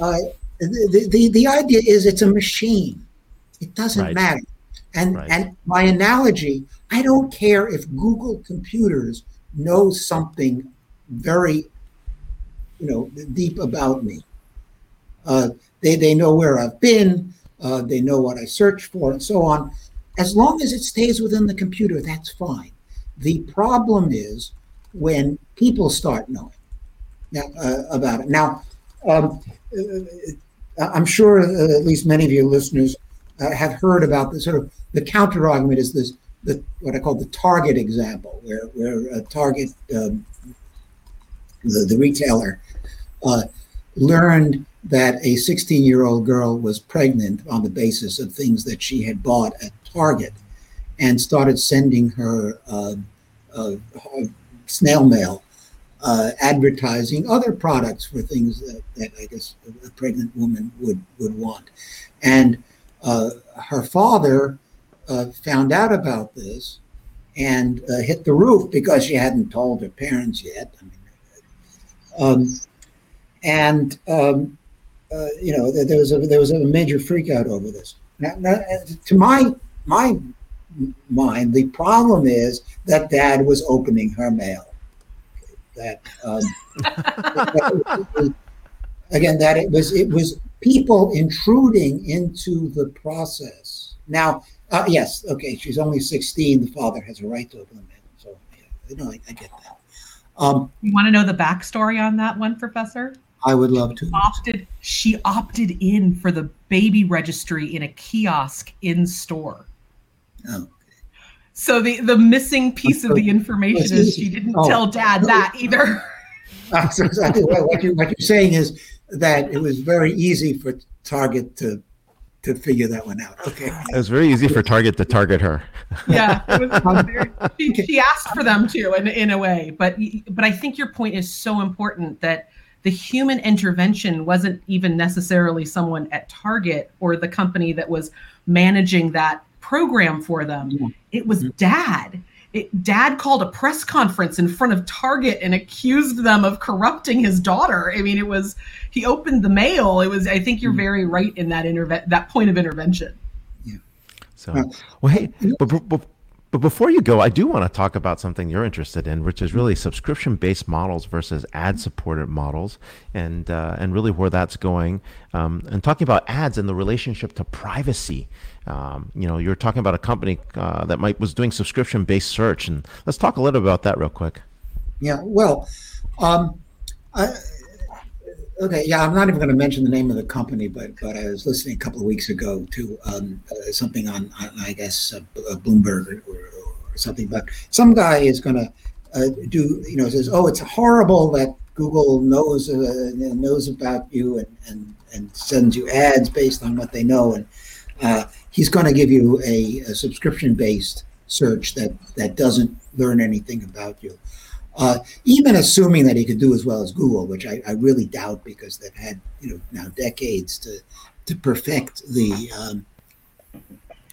C: uh, the, the, the idea is it's a machine. It doesn't right. matter. And right. and my analogy, I don't care if Google computers know something very, you know, deep about me. Uh, they, they know where I've been, uh, they know what I search for, and so on. As long as it stays within the computer, that's fine. The problem is when people start knowing now, uh, about it. Now, um, uh, I'm sure uh, at least many of your listeners uh, have heard about the sort of the counter argument is this the what I call the Target example, where where a Target um, the, the retailer learned that a 16 year old girl was pregnant on the basis of things that she had bought at Target and started sending her uh, uh, snail mail uh, advertising other products for things that, that, I guess a pregnant woman would, would want. And uh, her father uh, found out about this and hit the roof because she hadn't told her parents yet. I mean, um, and um, uh, you know, there was a there was a major freak out over this. Now, now, to my my mind, the problem is that Dad was opening her mail. That, um, that *laughs* again, that it was it was people intruding into the process. Now, uh, yes, okay, she's only sixteen. The father has a right to open the mail, so yeah, you know, I, I get that.
B: Um, you want to know the backstory on that one, Professor?
C: I would love to.
B: Opted, she opted in for the baby registry in a kiosk in store. Oh. So the the missing piece of the information is she didn't oh. tell dad that either. *laughs*
C: Ah, exactly what, what, you, what you're saying is that it was very easy for Target to to figure that one out. Okay.
A: It was very easy for Target to target her.
B: yeah, *laughs* um, very, she, she asked for them too, in in a way. But but I think your point is so important that the human intervention wasn't even necessarily someone at Target or the company that was managing that program for them. Mm-hmm. It was mm-hmm. dad. It, dad called a press conference in front of Target and accused them of corrupting his daughter. I mean, it was he opened the mail. It was. I think you're mm-hmm. very right in that interve- that point of intervention.
A: Yeah. So, well, hey, but, but, but before you go, I do want to talk about something you're interested in, which is really subscription-based models versus ad-supported models, and uh, and really where that's going. Um, and talking about ads and the relationship to privacy. Um, you know, you're talking about a company uh, that might was doing subscription-based search, and let's talk a little about that real quick.
C: Yeah, well, um, I, Okay, yeah, I'm not even going to mention the name of the company, but but I was listening a couple of weeks ago to um, uh, something on, on, I guess uh, uh Bloomberg or, or, something. But some guy is going to uh, do, you know, says, oh, it's horrible that Google knows uh, knows about you and, and and sends you ads based on what they know, and uh, he's going to give you a, a subscription based search that that doesn't learn anything about you. Uh, even assuming that he could do as well as Google, which I, I, really doubt because they've had you know now decades to to perfect the um,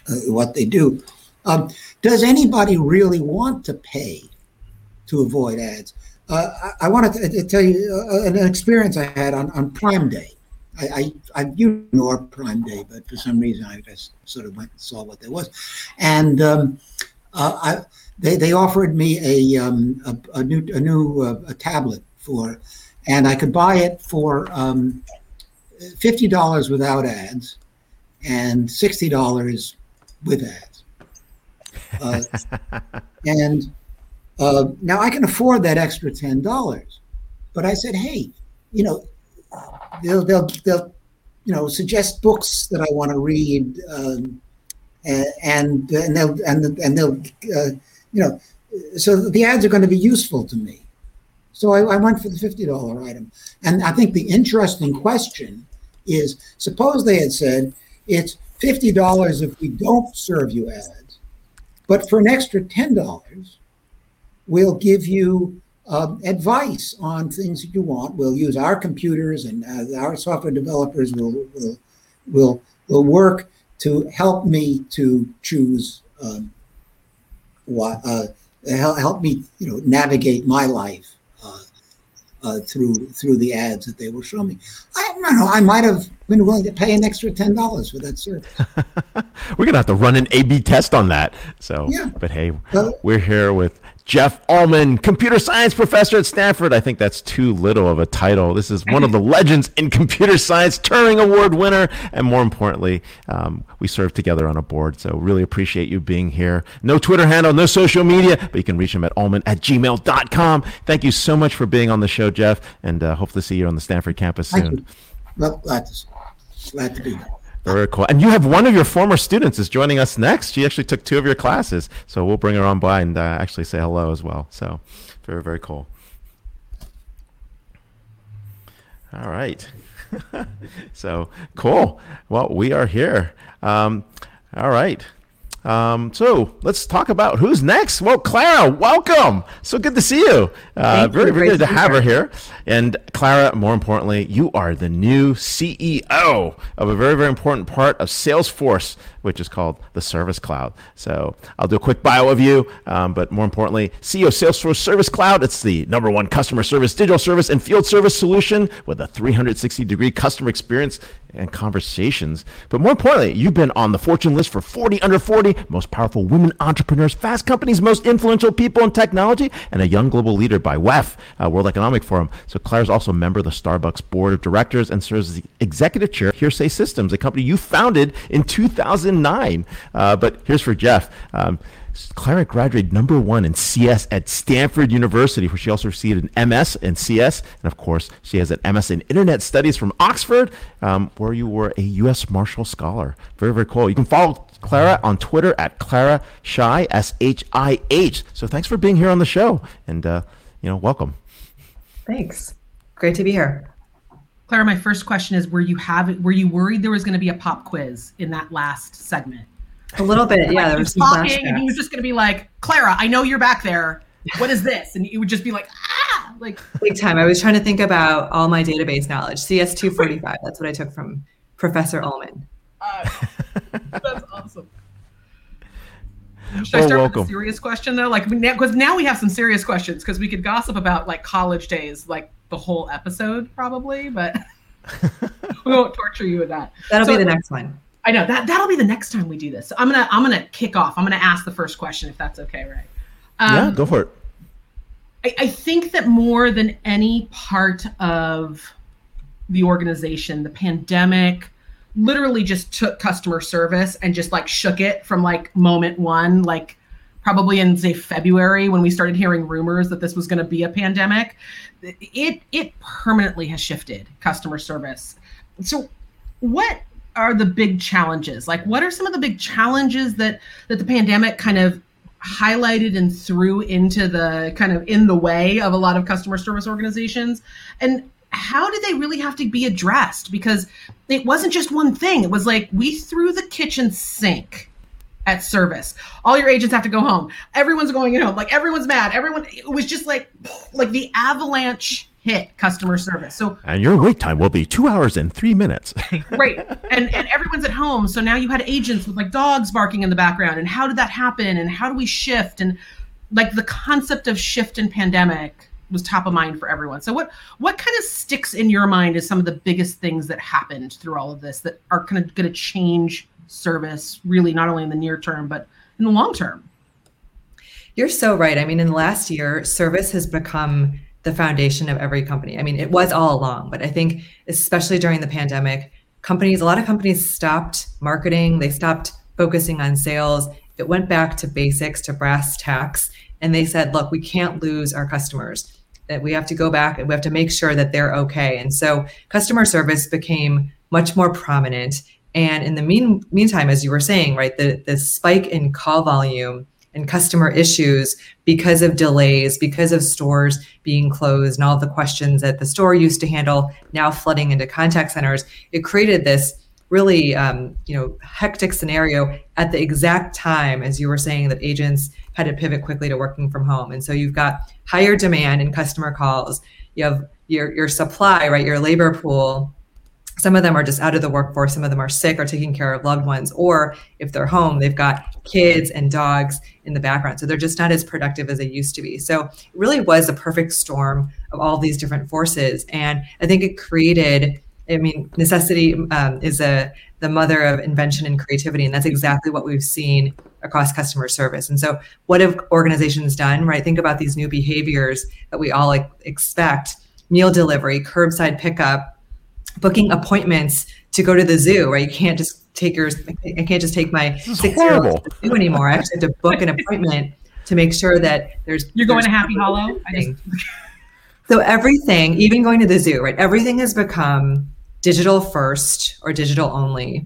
C: uh, what they do. Um, does anybody really want to pay to avoid ads? Uh, I, I wanted to tell you uh, an experience I had on, on Prime Day. I, I, I ignore Prime Day, but for some reason I just sort of went and saw what there was. And um, uh, I, they, they offered me a, um, a, a, new, a, new uh, a tablet for, and I could buy it for um, $50 without ads and $60 with ads. Uh, *laughs* and uh, now I can afford that extra ten dollars, but I said, hey, you know, they'll they'll they'll you know suggest books that I want to read, um, and and they'll and and they'll uh, you know, so the ads are going to be useful to me. So I, I went for the fifty dollar item, and I think the interesting question is: suppose they had said it's fifty dollars if we don't serve you ads, but for an extra ten dollars we'll give you uh, advice on things that you want. We'll use our computers and uh, our software developers will, will, will, will work to help me to choose um, what, uh, help me, you know, navigate my life uh, uh, through through the ads that they will show me. I don't know. I might have been willing to pay an extra ten dollars for that service. *laughs*
A: we're gonna have to run an A/B test on that. So, yeah. but hey, well, we're here with Jeff Ullman, computer science professor at Stanford. I think that's too little of a title. This is one of the *laughs* legends in computer science, Turing Award winner, and more importantly, um, we serve together on a board. So really appreciate you being here. No Twitter handle, no social media, but you can reach him at ullman at gmail.com. Thank you so much for being on the show, Jeff, and uh, hopefully see you on the Stanford campus soon.
C: Well, glad to, glad to be here.
A: Very cool. And you have one of your former students is joining us next. She actually took two of your classes, so we'll bring her on by and uh, actually say hello as well. So, very very cool. All right. *laughs* so cool. Well, we are here. Um, all right. Um, so let's talk about who's next. Well, Clara, welcome. So good to see you. Uh, very, very good to have her here. And Clara, more importantly, you are the new CEO of a very, very important part of Salesforce which is called the Service Cloud. So I'll do a quick bio of you, um, but more importantly, CEO of Salesforce Service Cloud. It's the number one customer service, digital service, and field service solution with a 360 degree customer experience and conversations. But more importantly, you've been on the Fortune list for 40 under 40 most powerful women entrepreneurs, fast companies, most influential people in technology, and a young global leader by WEF, uh, World Economic Forum. So Claire is also a member of the Starbucks board of directors and serves as the executive chair of Hearsay Systems, a company you founded in 2009. Uh, but here's for Jeff. Um, Clara graduated number one in CS at Stanford University, where she also received an MS in CS. And of course, she has an MS in Internet Studies from Oxford, um, where you were a U.S. Marshall Scholar. Very, very cool. You can follow Clara on Twitter at Clara Shih, S H I H. So thanks for being here on the show. And, uh, you know, welcome.
E: Thanks. Great to be here.
B: Clara, my first question is: Were you have were you worried there was going to be a pop quiz in that last segment?
E: A little bit, yeah.
B: There was talking, and he was just going to be like, "Clara, I know you're back there. What is this?" And it would just be like, "Ah!" Like
E: big time. I was trying to think about all my database knowledge. CS two forty five. *laughs* That's what I took from Professor Ullman. Uh,
B: that's awesome. Should well, I start welcome. with a serious question though? Like, because now we have some serious questions because we could gossip about like college days, like the whole episode probably, but *laughs* we won't torture you with that.
E: That'll so, be the next one.
B: I know that that'll be the next time we do this. So I'm gonna I'm gonna kick off. I'm gonna ask the first question if that's okay, right?
A: Um, yeah, go for it.
B: I, I think that more than any part of the organization, the pandemic literally just took customer service and just like shook it from like moment one, like probably in say February when we started hearing rumors that this was going to be a pandemic it it permanently has shifted customer service. So what are the big challenges? Like what are some of the big challenges that that the pandemic kind of highlighted and threw into the kind of in the way of a lot of customer service organizations? And how did they really have to be addressed? Because it wasn't just one thing. It was like we threw the kitchen sink at service. All your agents have to go home. Everyone's going home. Like everyone's mad. Everyone it was just like like the avalanche hit customer service. So
A: and your wait time will be two hours and three minutes. *laughs*
B: right, and and everyone's at home, so now you had agents with like dogs barking in the background. And how did that happen? And how do we shift? And like the concept of shift in pandemic was top of mind for everyone. So what what kind of sticks in your mind as some of the biggest things that happened through all of this that are kind of going to change service really not only in the near term but in the long term?
E: You're so right. I mean, in the last year, service has become the foundation of every company. I mean, it was all along, but I think especially during the pandemic, companies, a lot of companies stopped marketing, they stopped focusing on sales. It went back to basics, to brass tacks, and they said, look, we can't lose our customers. That we have to go back and we have to make sure that they're okay. And so customer service became much more prominent. And in the mean, meantime, as you were saying, right, the, the spike in call volume and customer issues because of delays, because of stores being closed, and all the questions that the store used to handle now flooding into contact centers. It created this really um, you know hectic scenario at the exact time as you were saying that agents had to pivot quickly to working from home and so you've got higher demand in customer calls you have your your supply right your labor pool some of them are just out of the workforce. Some of them are sick or taking care of loved ones or if they're home they've got kids and dogs in the background. So they're just not as productive as they used to be. So it really was a perfect storm of all these different forces. And i think it created i mean necessity um, is a the mother of invention and creativity. And that's exactly what we've seen across customer service. And so what have organizations done right? Think about these new behaviors that we all like, expect. Meal delivery curbside pickup booking appointments to go to the zoo, right? You can't just take your, I can't just take my six year old to the zoo anymore. I actually have to book an appointment to make sure that there's.
B: You're going
E: there's
B: to Happy Hollow? I think.
E: So everything, even going to the zoo, right? Everything has become digital first or digital only.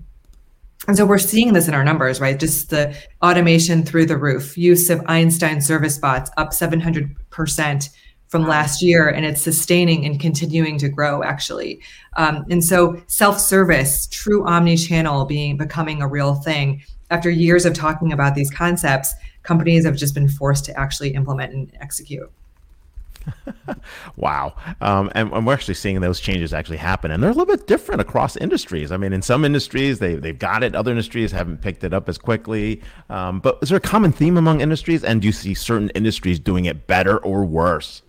E: And so we're seeing this in our numbers, right? Just the automation through the roof, use of Einstein service bots up 700% from last year and it's sustaining and continuing to grow actually um, and so self-service true omni-channel being becoming a real thing after years of talking about these concepts companies have just been forced to actually implement and execute *laughs*
A: wow. Um, and, and, we're actually seeing those changes actually happen. And they're a little bit different across industries. I mean, in some industries, they, they've got it. Other industries haven't picked it up as quickly. Um, but is there a common theme among industries? And do you see certain industries doing it better or worse?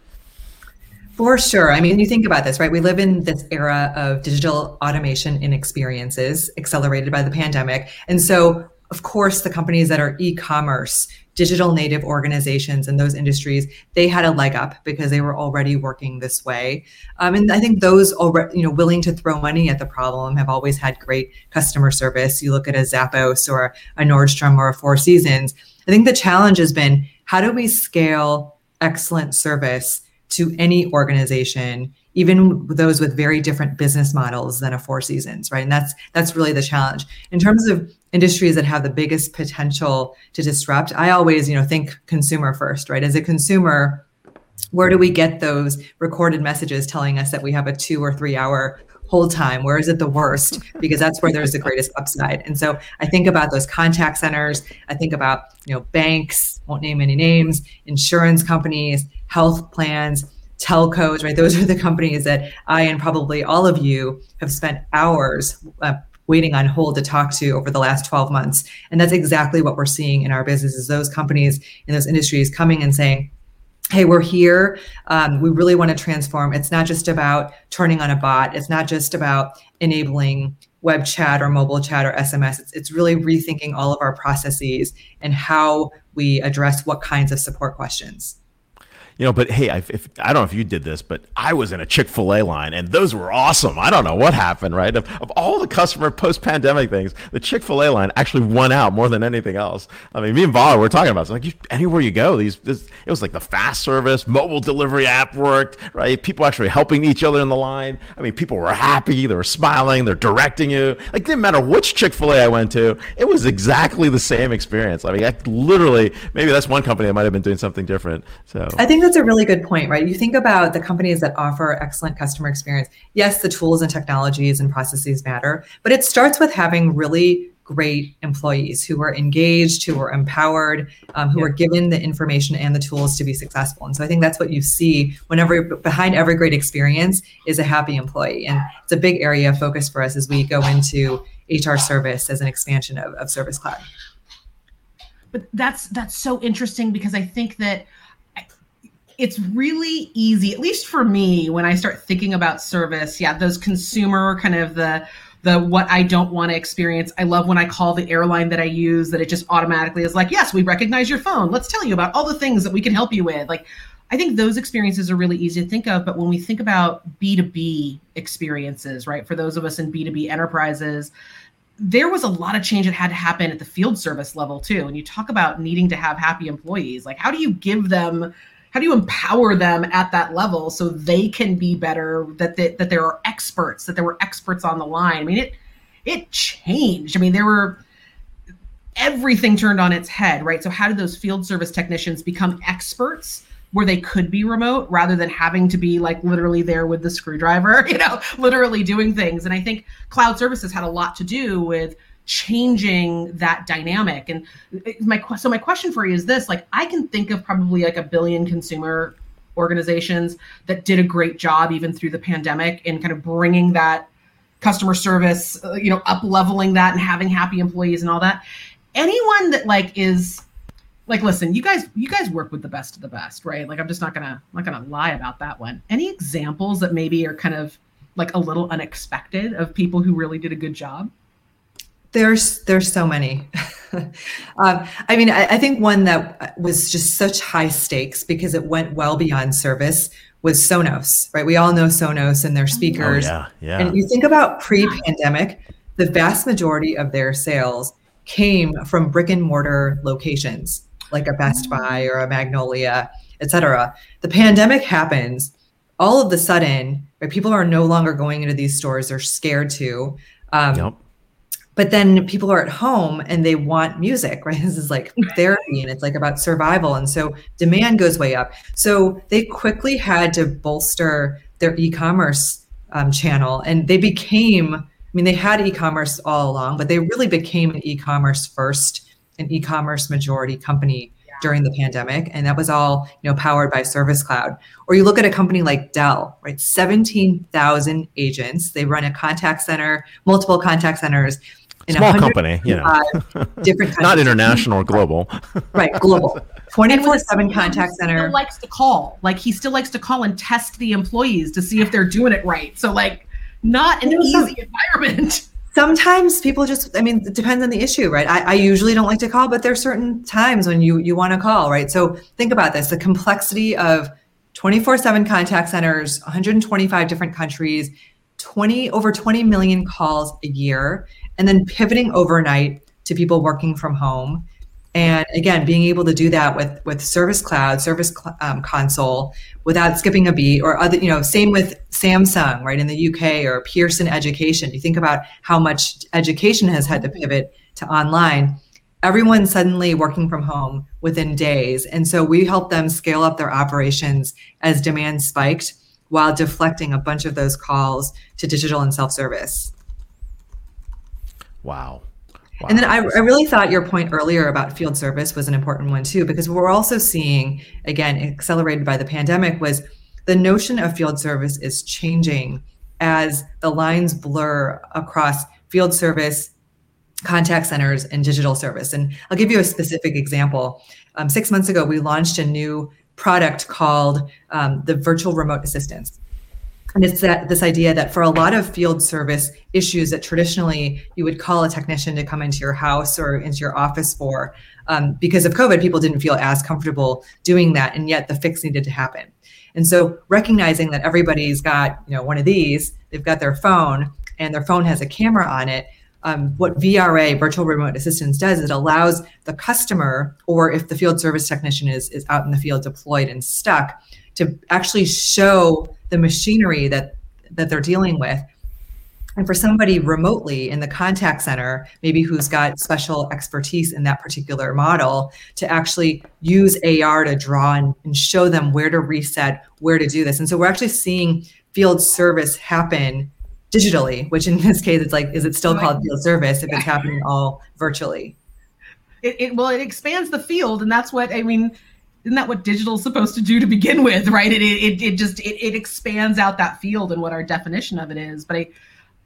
E: For sure. I mean, you think about this, right? We live in this era of digital automation in experiences accelerated by the pandemic. And so, of course, the companies that are e commerce, digital native organizations and those industries, they had a leg up because they were already working this way. Um, and I think those already, you know, willing to throw money at the problem have always had great customer service. You look at a Zappos or a Nordstrom or a Four Seasons. I think the challenge has been how do we scale excellent service to any organization even those with very different business models than a four seasons right? And that's that's really the challenge. In terms of industries that have the biggest potential to disrupt i always you know think consumer first right? As a consumer where do we get those recorded messages telling us that we have a two or three hour hold time where is it the worst *laughs* because that's where there's the greatest upside and so i think about those contact centers i think about you know banks won't name any names insurance companies health plans, telcos, right? Those are the companies that I and probably all of you have spent hours uh, waiting on hold to talk to over the last 12 months. And that's exactly what we're seeing in our business is those companies in those industries coming and saying, hey we're here. Um, we really want to transform. It's not just about turning on a bot. It's not just about enabling web chat or mobile chat or sms it's, it's really rethinking all of our processes and how we address what kinds of support questions
A: You know, but hey, I, if, I don't know if you did this, but I was in a Chick fil A line and those were awesome. I don't know what happened, right? Of, of all the customer post pandemic things, the Chick fil A line actually won out more than anything else. I mean, me and Vala were talking about it's like you, anywhere you go, these, this, it was like the fast service, mobile delivery app worked, right? People actually helping each other in the line. I mean, people were happy, they were smiling, they're directing you. Like, didn't matter which Chick fil A I went to, it was exactly the same experience. I mean, I literally, maybe that's one company that might have been doing something different. So
E: I think that's a really good point, right? You think about the companies that offer excellent customer experience. Yes, the tools and technologies and processes matter, but it starts with having really great employees who are engaged, who are empowered, um, who yeah. are given the information and the tools to be successful. And so I think that's what you see whenever behind every great experience is a happy employee. And it's a big area of focus for us as we go into HR service as an expansion of, of Service Cloud.
B: But that's that's so interesting because I think that it's really easy, at least for me, when I start thinking about service. Yeah, those consumer kind of the the what I don't want to experience. I love when I call the airline that I use that it just automatically is like, yes, we recognize your phone. Let's tell you about all the things that we can help you with. Like, I think those experiences are really easy to think of. But when we think about B2B experiences, right, for those of us in B2B enterprises, there was a lot of change that had to happen at the field service level too. And you talk about needing to have happy employees. Like, how do you give them how do you empower them at that level so they can be better that they, that there are experts that there were experts on the line? I mean it it changed. I mean there were everything turned on its head right? So how did those field service technicians become experts where they could be remote rather than having to be like literally there with the screwdriver *laughs* you know literally doing things? And i think cloud services had a lot to do with changing that dynamic. And my so my question for you is this like i can think of probably like a billion consumer organizations that did a great job even through the pandemic in kind of bringing that customer service uh, you know up leveling that and having happy employees and all that. Anyone that like is like listen you guys you guys work with the best of the best right? Like i'm just not gonna not gonna lie about that one. Any examples that maybe are kind of like a little unexpected of people who really did a good job
E: there's there's so many. *laughs* um, I mean, I, I, think one that was just such high stakes because it went well beyond service was Sonos, right? We all know Sonos and their oh, speakers.
A: Oh, yeah, yeah.
E: And you think about pre-pandemic, the vast majority of their sales came from brick and mortar locations like a Best Buy or a Magnolia, et cetera. The pandemic happens, all of the sudden, right, people are no longer going into these stores; they're scared to. Um, yep but then people are at home and they want music right? *laughs* This is like therapy and it's like about survival. And so demand goes way up. So they quickly had to bolster their e-commerce um, channel and they became i mean they had e-commerce all along but they really became an e-commerce first an e-commerce majority company during the pandemic. And that was all you know powered by service cloud. Or you look at a company like dell right? 17000 agents. They run a contact center multiple contact centers
A: small company, you know, different *laughs* not international or global.
E: right, global. *laughs* 24 7 contact center.
B: Still likes to call. Like he still likes to call and test the employees to see if they're doing it right. So, like, not an easy environment. *laughs*
E: Sometimes people just, I mean, it depends on the issue, right? I, I usually don't like to call, but there's certain times when you you want to call, right? So think about this the complexity of 24 7 contact centers, 125 different countries, 20 over 20 million calls a year and then pivoting overnight to people working from home. And again being able to do that with with service cloud service um, console without skipping a beat or other you know same with samsung right in the uk or pearson education. You think about how much education has had to pivot to online. Everyone suddenly working from home within days. And so we help them scale up their operations as demand spiked while deflecting a bunch of those calls to digital and self-service
A: Wow. Wow.
E: And then I, I, really thought your point earlier about field service was an important one too, because we're also seeing, again, accelerated by the pandemic, was the notion of field service is changing as the lines blur across field service, contact centers, and digital service. And I'll give you a specific example. Um, six months ago, we launched a new product called um, the Virtual Remote Assistance. And it's that this idea that for a lot of field service issues that traditionally you would call a technician to come into your house or into your office for um, because of covid people didn't feel as comfortable doing that and yet the fix needed to happen. And so recognizing that everybody's got you know one of these they've got their phone and their phone has a camera on it um, what VRA, virtual remote assistance, does is it allows the customer, or if the field service technician is, is out in the field deployed and stuck, to actually show the machinery that that they're dealing with. And for somebody remotely in the contact center maybe who's got special expertise in that particular model to actually use ar to draw and, and show them where to reset where to do this. And so we're actually seeing field service happen digitally which in this case it's like is it still called field service if it's happening all virtually?
B: It, it well it expands the field and that's what i mean isn't that what digital is supposed to do to begin with right? It it, it just it, it expands out that field and what our definition of it is. But i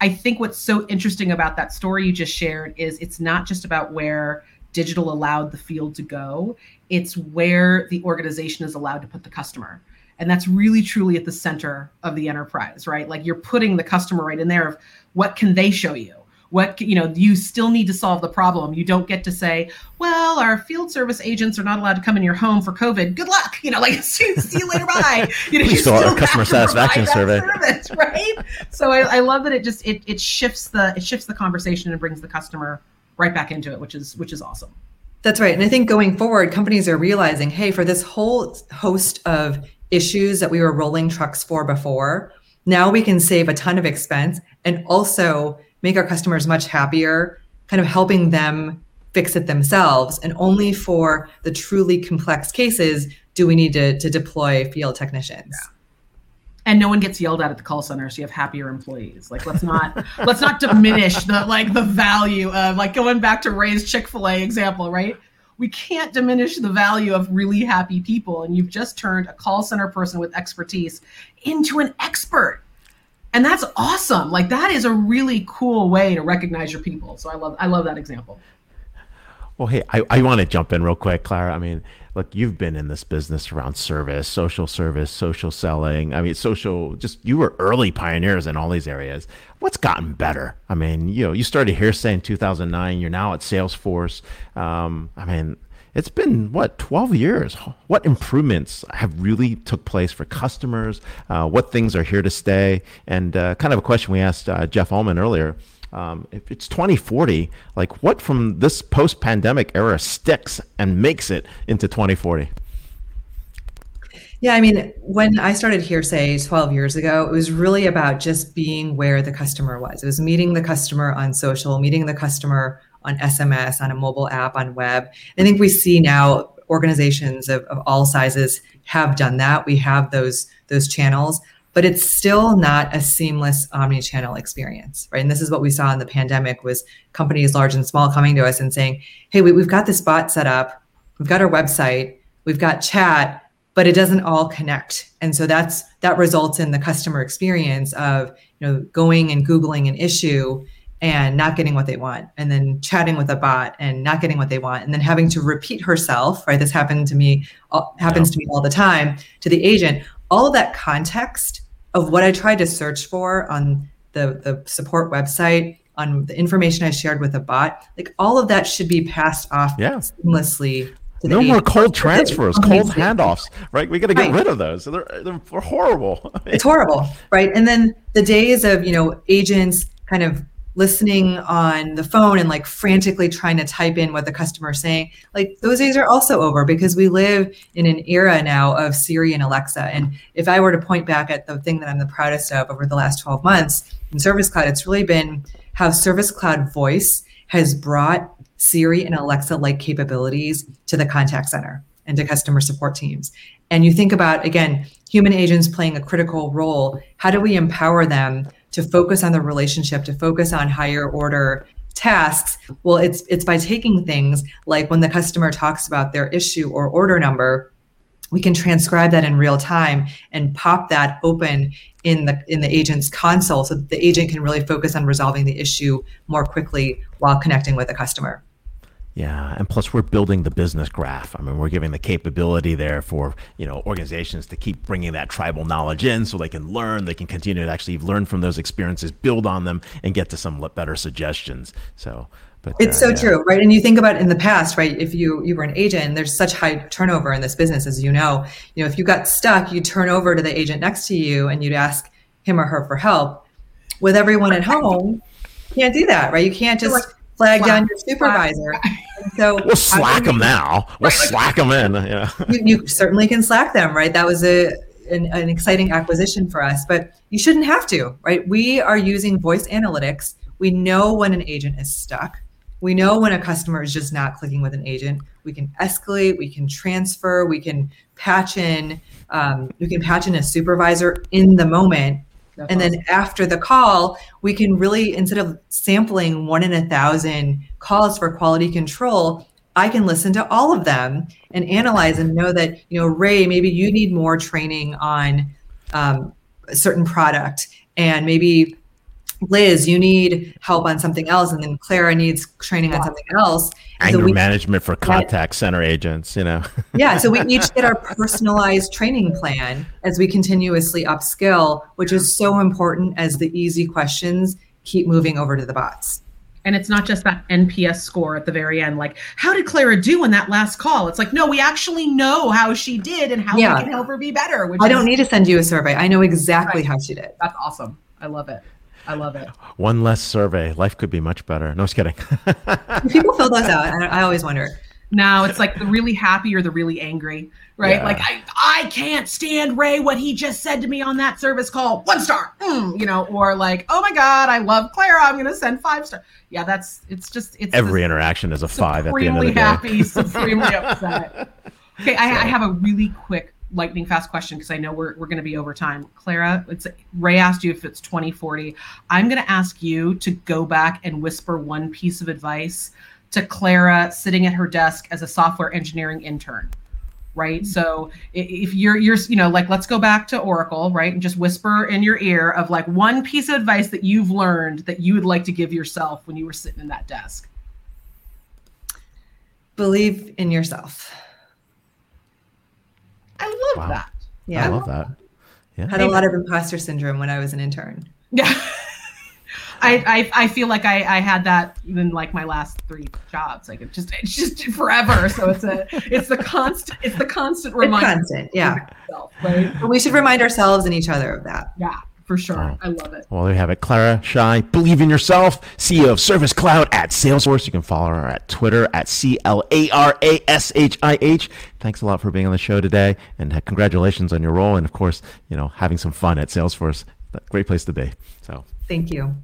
B: i think what's so interesting about that story you just shared is it's not just about where digital allowed the field to go it's where the organization is allowed to put the customer. And that's really truly at the center of the enterprise right? Like you're putting the customer right in there of what can they show you what you know you still need to solve the problem. You don't get to say well our field service agents are not allowed to come in your home for covid. Good luck. You know like *laughs* see, see you later bye. You know *laughs*
A: you still our customer satisfaction survey.
B: service, *laughs* right? So I, I love that it just it, it shifts the it shifts the conversation and brings the customer right back into it which is which is awesome.
E: That's right. And i think going forward companies are realizing hey for this whole host of issues that we were rolling trucks for before now we can save a ton of expense and also make our customers much happier, kind of helping them fix it themselves. And only for the truly complex cases do we need to, to deploy field technicians. Yeah.
B: And no one gets yelled at at the call center, so you have happier employees. Like let's not *laughs* let's not diminish the like the value of like going back to Ray's Chick Fil A example, right? We can't diminish the value of really happy people, and you've just turned a call center person with expertise into an expert and that's awesome. Like that is a really cool way to recognize your people. So i love i love that example.
A: Well hey i, I want to jump in real quick clara. I mean look you've been in this business around service social service social selling. I mean social just you were early pioneers in all these areas. What's gotten better? I mean you know you started Hearsay in 2009 you're now at salesforce. Um, i mean it's been what 12 years? What improvements have really took place for customers uh, what things are here to stay? And uh, kind of a question we asked uh, jeff Ullman earlier um, if it's 2040 like what from this post-pandemic era sticks and makes it into 2040
E: yeah, I mean, when I started Hearsay 12 years ago, it was really about just being where the customer was. It was meeting the customer on social, meeting the customer on SMS, on a mobile app, on web. I think we see now organizations of, of all sizes have done that. We have those those channels, but it's still not a seamless omni-channel experience, right? And this is what we saw in the pandemic was companies large and small coming to us and saying, "Hey, we, we've got this bot set up, we've got our website, we've got chat." but it doesn't all connect and so that's that results in the customer experience of you know going and googling an issue and not getting what they want and then chatting with a bot and not getting what they want and then having to repeat herself right this happened to me uh, happens yeah. to me all the time to the agent all of that context of what i tried to search for on the the support website on the information i shared with a bot like all of that should be passed off yeah. seamlessly
A: no more cold transfers, cold handoffs, right? We got to get right. rid of those. They're, they're horrible.
E: it's horrible, right? And then the days of you know agents kind of listening on the phone and like frantically trying to type in what the customer is saying like those days are also over because we live in an era now of siri and alexa. And if i were to point back at the thing that i'm the proudest of over the last 12 months in service cloud it's really been how service cloud voice has brought siri and alexa like capabilities to the contact center and to customer support teams. And you think about again human agents playing a critical role. How do we empower them to focus on the relationship, to focus on higher order tasks well it's it's by taking things like when the customer talks about their issue or order number we can transcribe that in real time and pop that open in the in the agent's console so the agent can really focus on resolving the issue more quickly while connecting with the customer
A: Yeah, and plus we're building the business graph. I mean, we're giving the capability there for you know organizations to keep bringing that tribal knowledge in, so they can learn, they can continue to actually learn from those experiences, build on them, and get to some better suggestions. So.
E: But, it's uh, so yeah. true, right? And you think about in the past, right? If you you were an agent, there's such high turnover in this business, as you know. You know, if you got stuck, you turn over to the agent next to you and you'd ask him or her for help. With everyone at home, you can't do that, right? You can't just flag down your supervisor.
A: So *laughs* we'll slack them now. We'll slack them in. Yeah.
E: You, you, certainly can slack them, right? That was a an, an exciting acquisition for us, but you shouldn't have to, right? We are using voice analytics. We know when an agent is stuck. We know when a customer is just not clicking with an agent. We can escalate. We can transfer. We can patch in. Um, we can patch in a supervisor in the moment that's and awesome. then after the call, we can really, instead of sampling one in a thousand calls for quality control, I can listen to all of them and analyze and know that, you know, Ray, maybe you need more training on um, a certain product. And maybe Liz, you need help on something else, and then Clara needs training on something else.
A: Anger so we, management for contact center agents, you know. *laughs*
E: yeah, so we each get our personalized training plan as we continuously upskill, which is so important as the easy questions keep moving over to the bots.
B: And it's not just that NPS score at the very end, like, how did Clara do in that last call? It's like, no, we actually know how she did and how yeah. we can help her be better.
E: Which I don't need to send you a survey. I know exactly right. how she did.
B: That's awesome. I love it. I love it.
A: One less survey. Life could be much better. No, just kidding. *laughs*
E: People fill those out. I, I always wonder.
B: Now it's like the really happy or the really angry, right? Yeah. Like I, I can't stand Ray what he just said to me on that service call. One star, mm, you know, or like, oh my god, I love Clara. I'm gonna send five star. Yeah, that's it's just it's
A: every interaction is a five at the end of the day.
B: happy, supremely *laughs* upset. Okay, I, I have a really quick lightning fast question because I know we're, we're going to be over time. Clara, it's Ray asked you if it's 2040. I'm going to ask you to go back and whisper one piece of advice to Clara sitting at her desk as a software engineering intern. Right. So if you're you're you know like let's go back to Oracle, right? And just whisper in your ear of like one piece of advice that you've learned that you would like to give yourself when you were sitting in that desk.
E: Believe in yourself.
B: I love wow. that.
A: Yeah. I love that.
E: Yeah. Had a lot of imposter syndrome when I was an intern.
B: Yeah. *laughs* I, I, I feel like I, I had that in like my last three jobs. Like it just it's just forever. So it's a it's the constant it's the constant reminder.
E: It's constant, yeah. right? But we should remind ourselves and each other of that.
B: Yeah for sure. Oh. I love it.
A: Well, there you have it. Clara Shih, believe in yourself, CEO of Service Cloud at Salesforce. You can follow her at Twitter at C L A R A S H I H. Thanks a lot for being on the show today, and congratulations on your role, and of course, you know, having some fun at Salesforce. Great place to be. So,
E: thank you.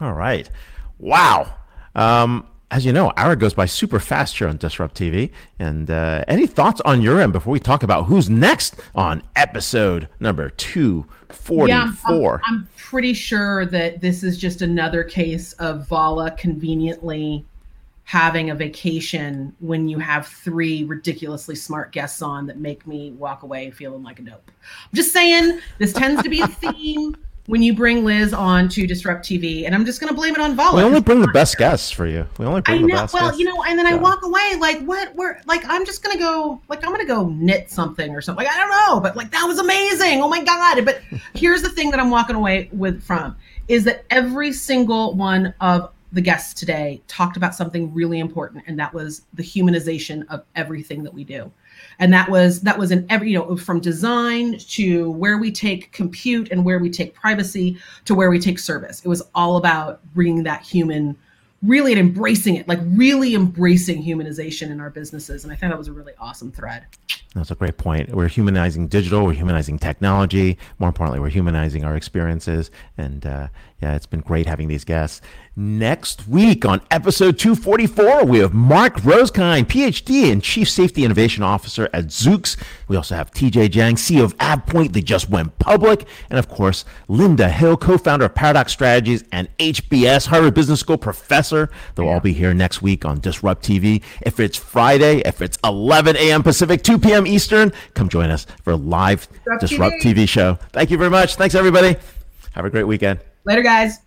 A: All right. Wow. Um, as you know, hour goes by super fast here on Disrupt TV. And uh, any thoughts on your end before we talk about who's next on episode number 244? Yeah,
B: I'm, I'm pretty sure that this is just another case of Vala conveniently having a vacation when you have three ridiculously smart guests on that make me walk away feeling like a dope. I'm just saying, this tends to be a *laughs* theme when you bring Liz on to Disrupt TV, and I'm just going to blame it on Vala.
A: We only bring the best guests for you. We only bring I know, the best.
B: Well,
A: guests.
B: you know, and then yeah. I walk away like, what? Where? Like, I'm just going to go. Like, I'm going to go knit something or something. Like, I don't know, but like that was amazing. Oh my god! But *laughs* here's the thing that I'm walking away with from is that every single one of the guests today talked about something really important, and that was the humanization of everything that we do and that was that was in every you know from design to where we take compute and where we take privacy to where we take service. It was all about bringing that human really and embracing it like really embracing humanization in our businesses. And i thought that was a really awesome thread.
A: That's a great point. We're humanizing digital we're humanizing technology. More importantly we're humanizing our experiences. And uh, yeah it's been great having these guests Next week on episode 244, we have Mark Rosekind, PhD and Chief Safety Innovation Officer at Zoox. We also have TJ Jiang, CEO of AvePoint. They just went public. And of course, Linda Hill, co-founder of Paradox Strategies and HBS, Harvard Business School professor. They'll yeah. all be here next week on Disrupt TV. If it's Friday, if it's 11 a.m. Pacific, 2 p.m. Eastern, come join us for a live Disrupt, Disrupt TV. TV show. Thank you very much. Thanks, everybody. Have a great weekend.
B: Later, guys.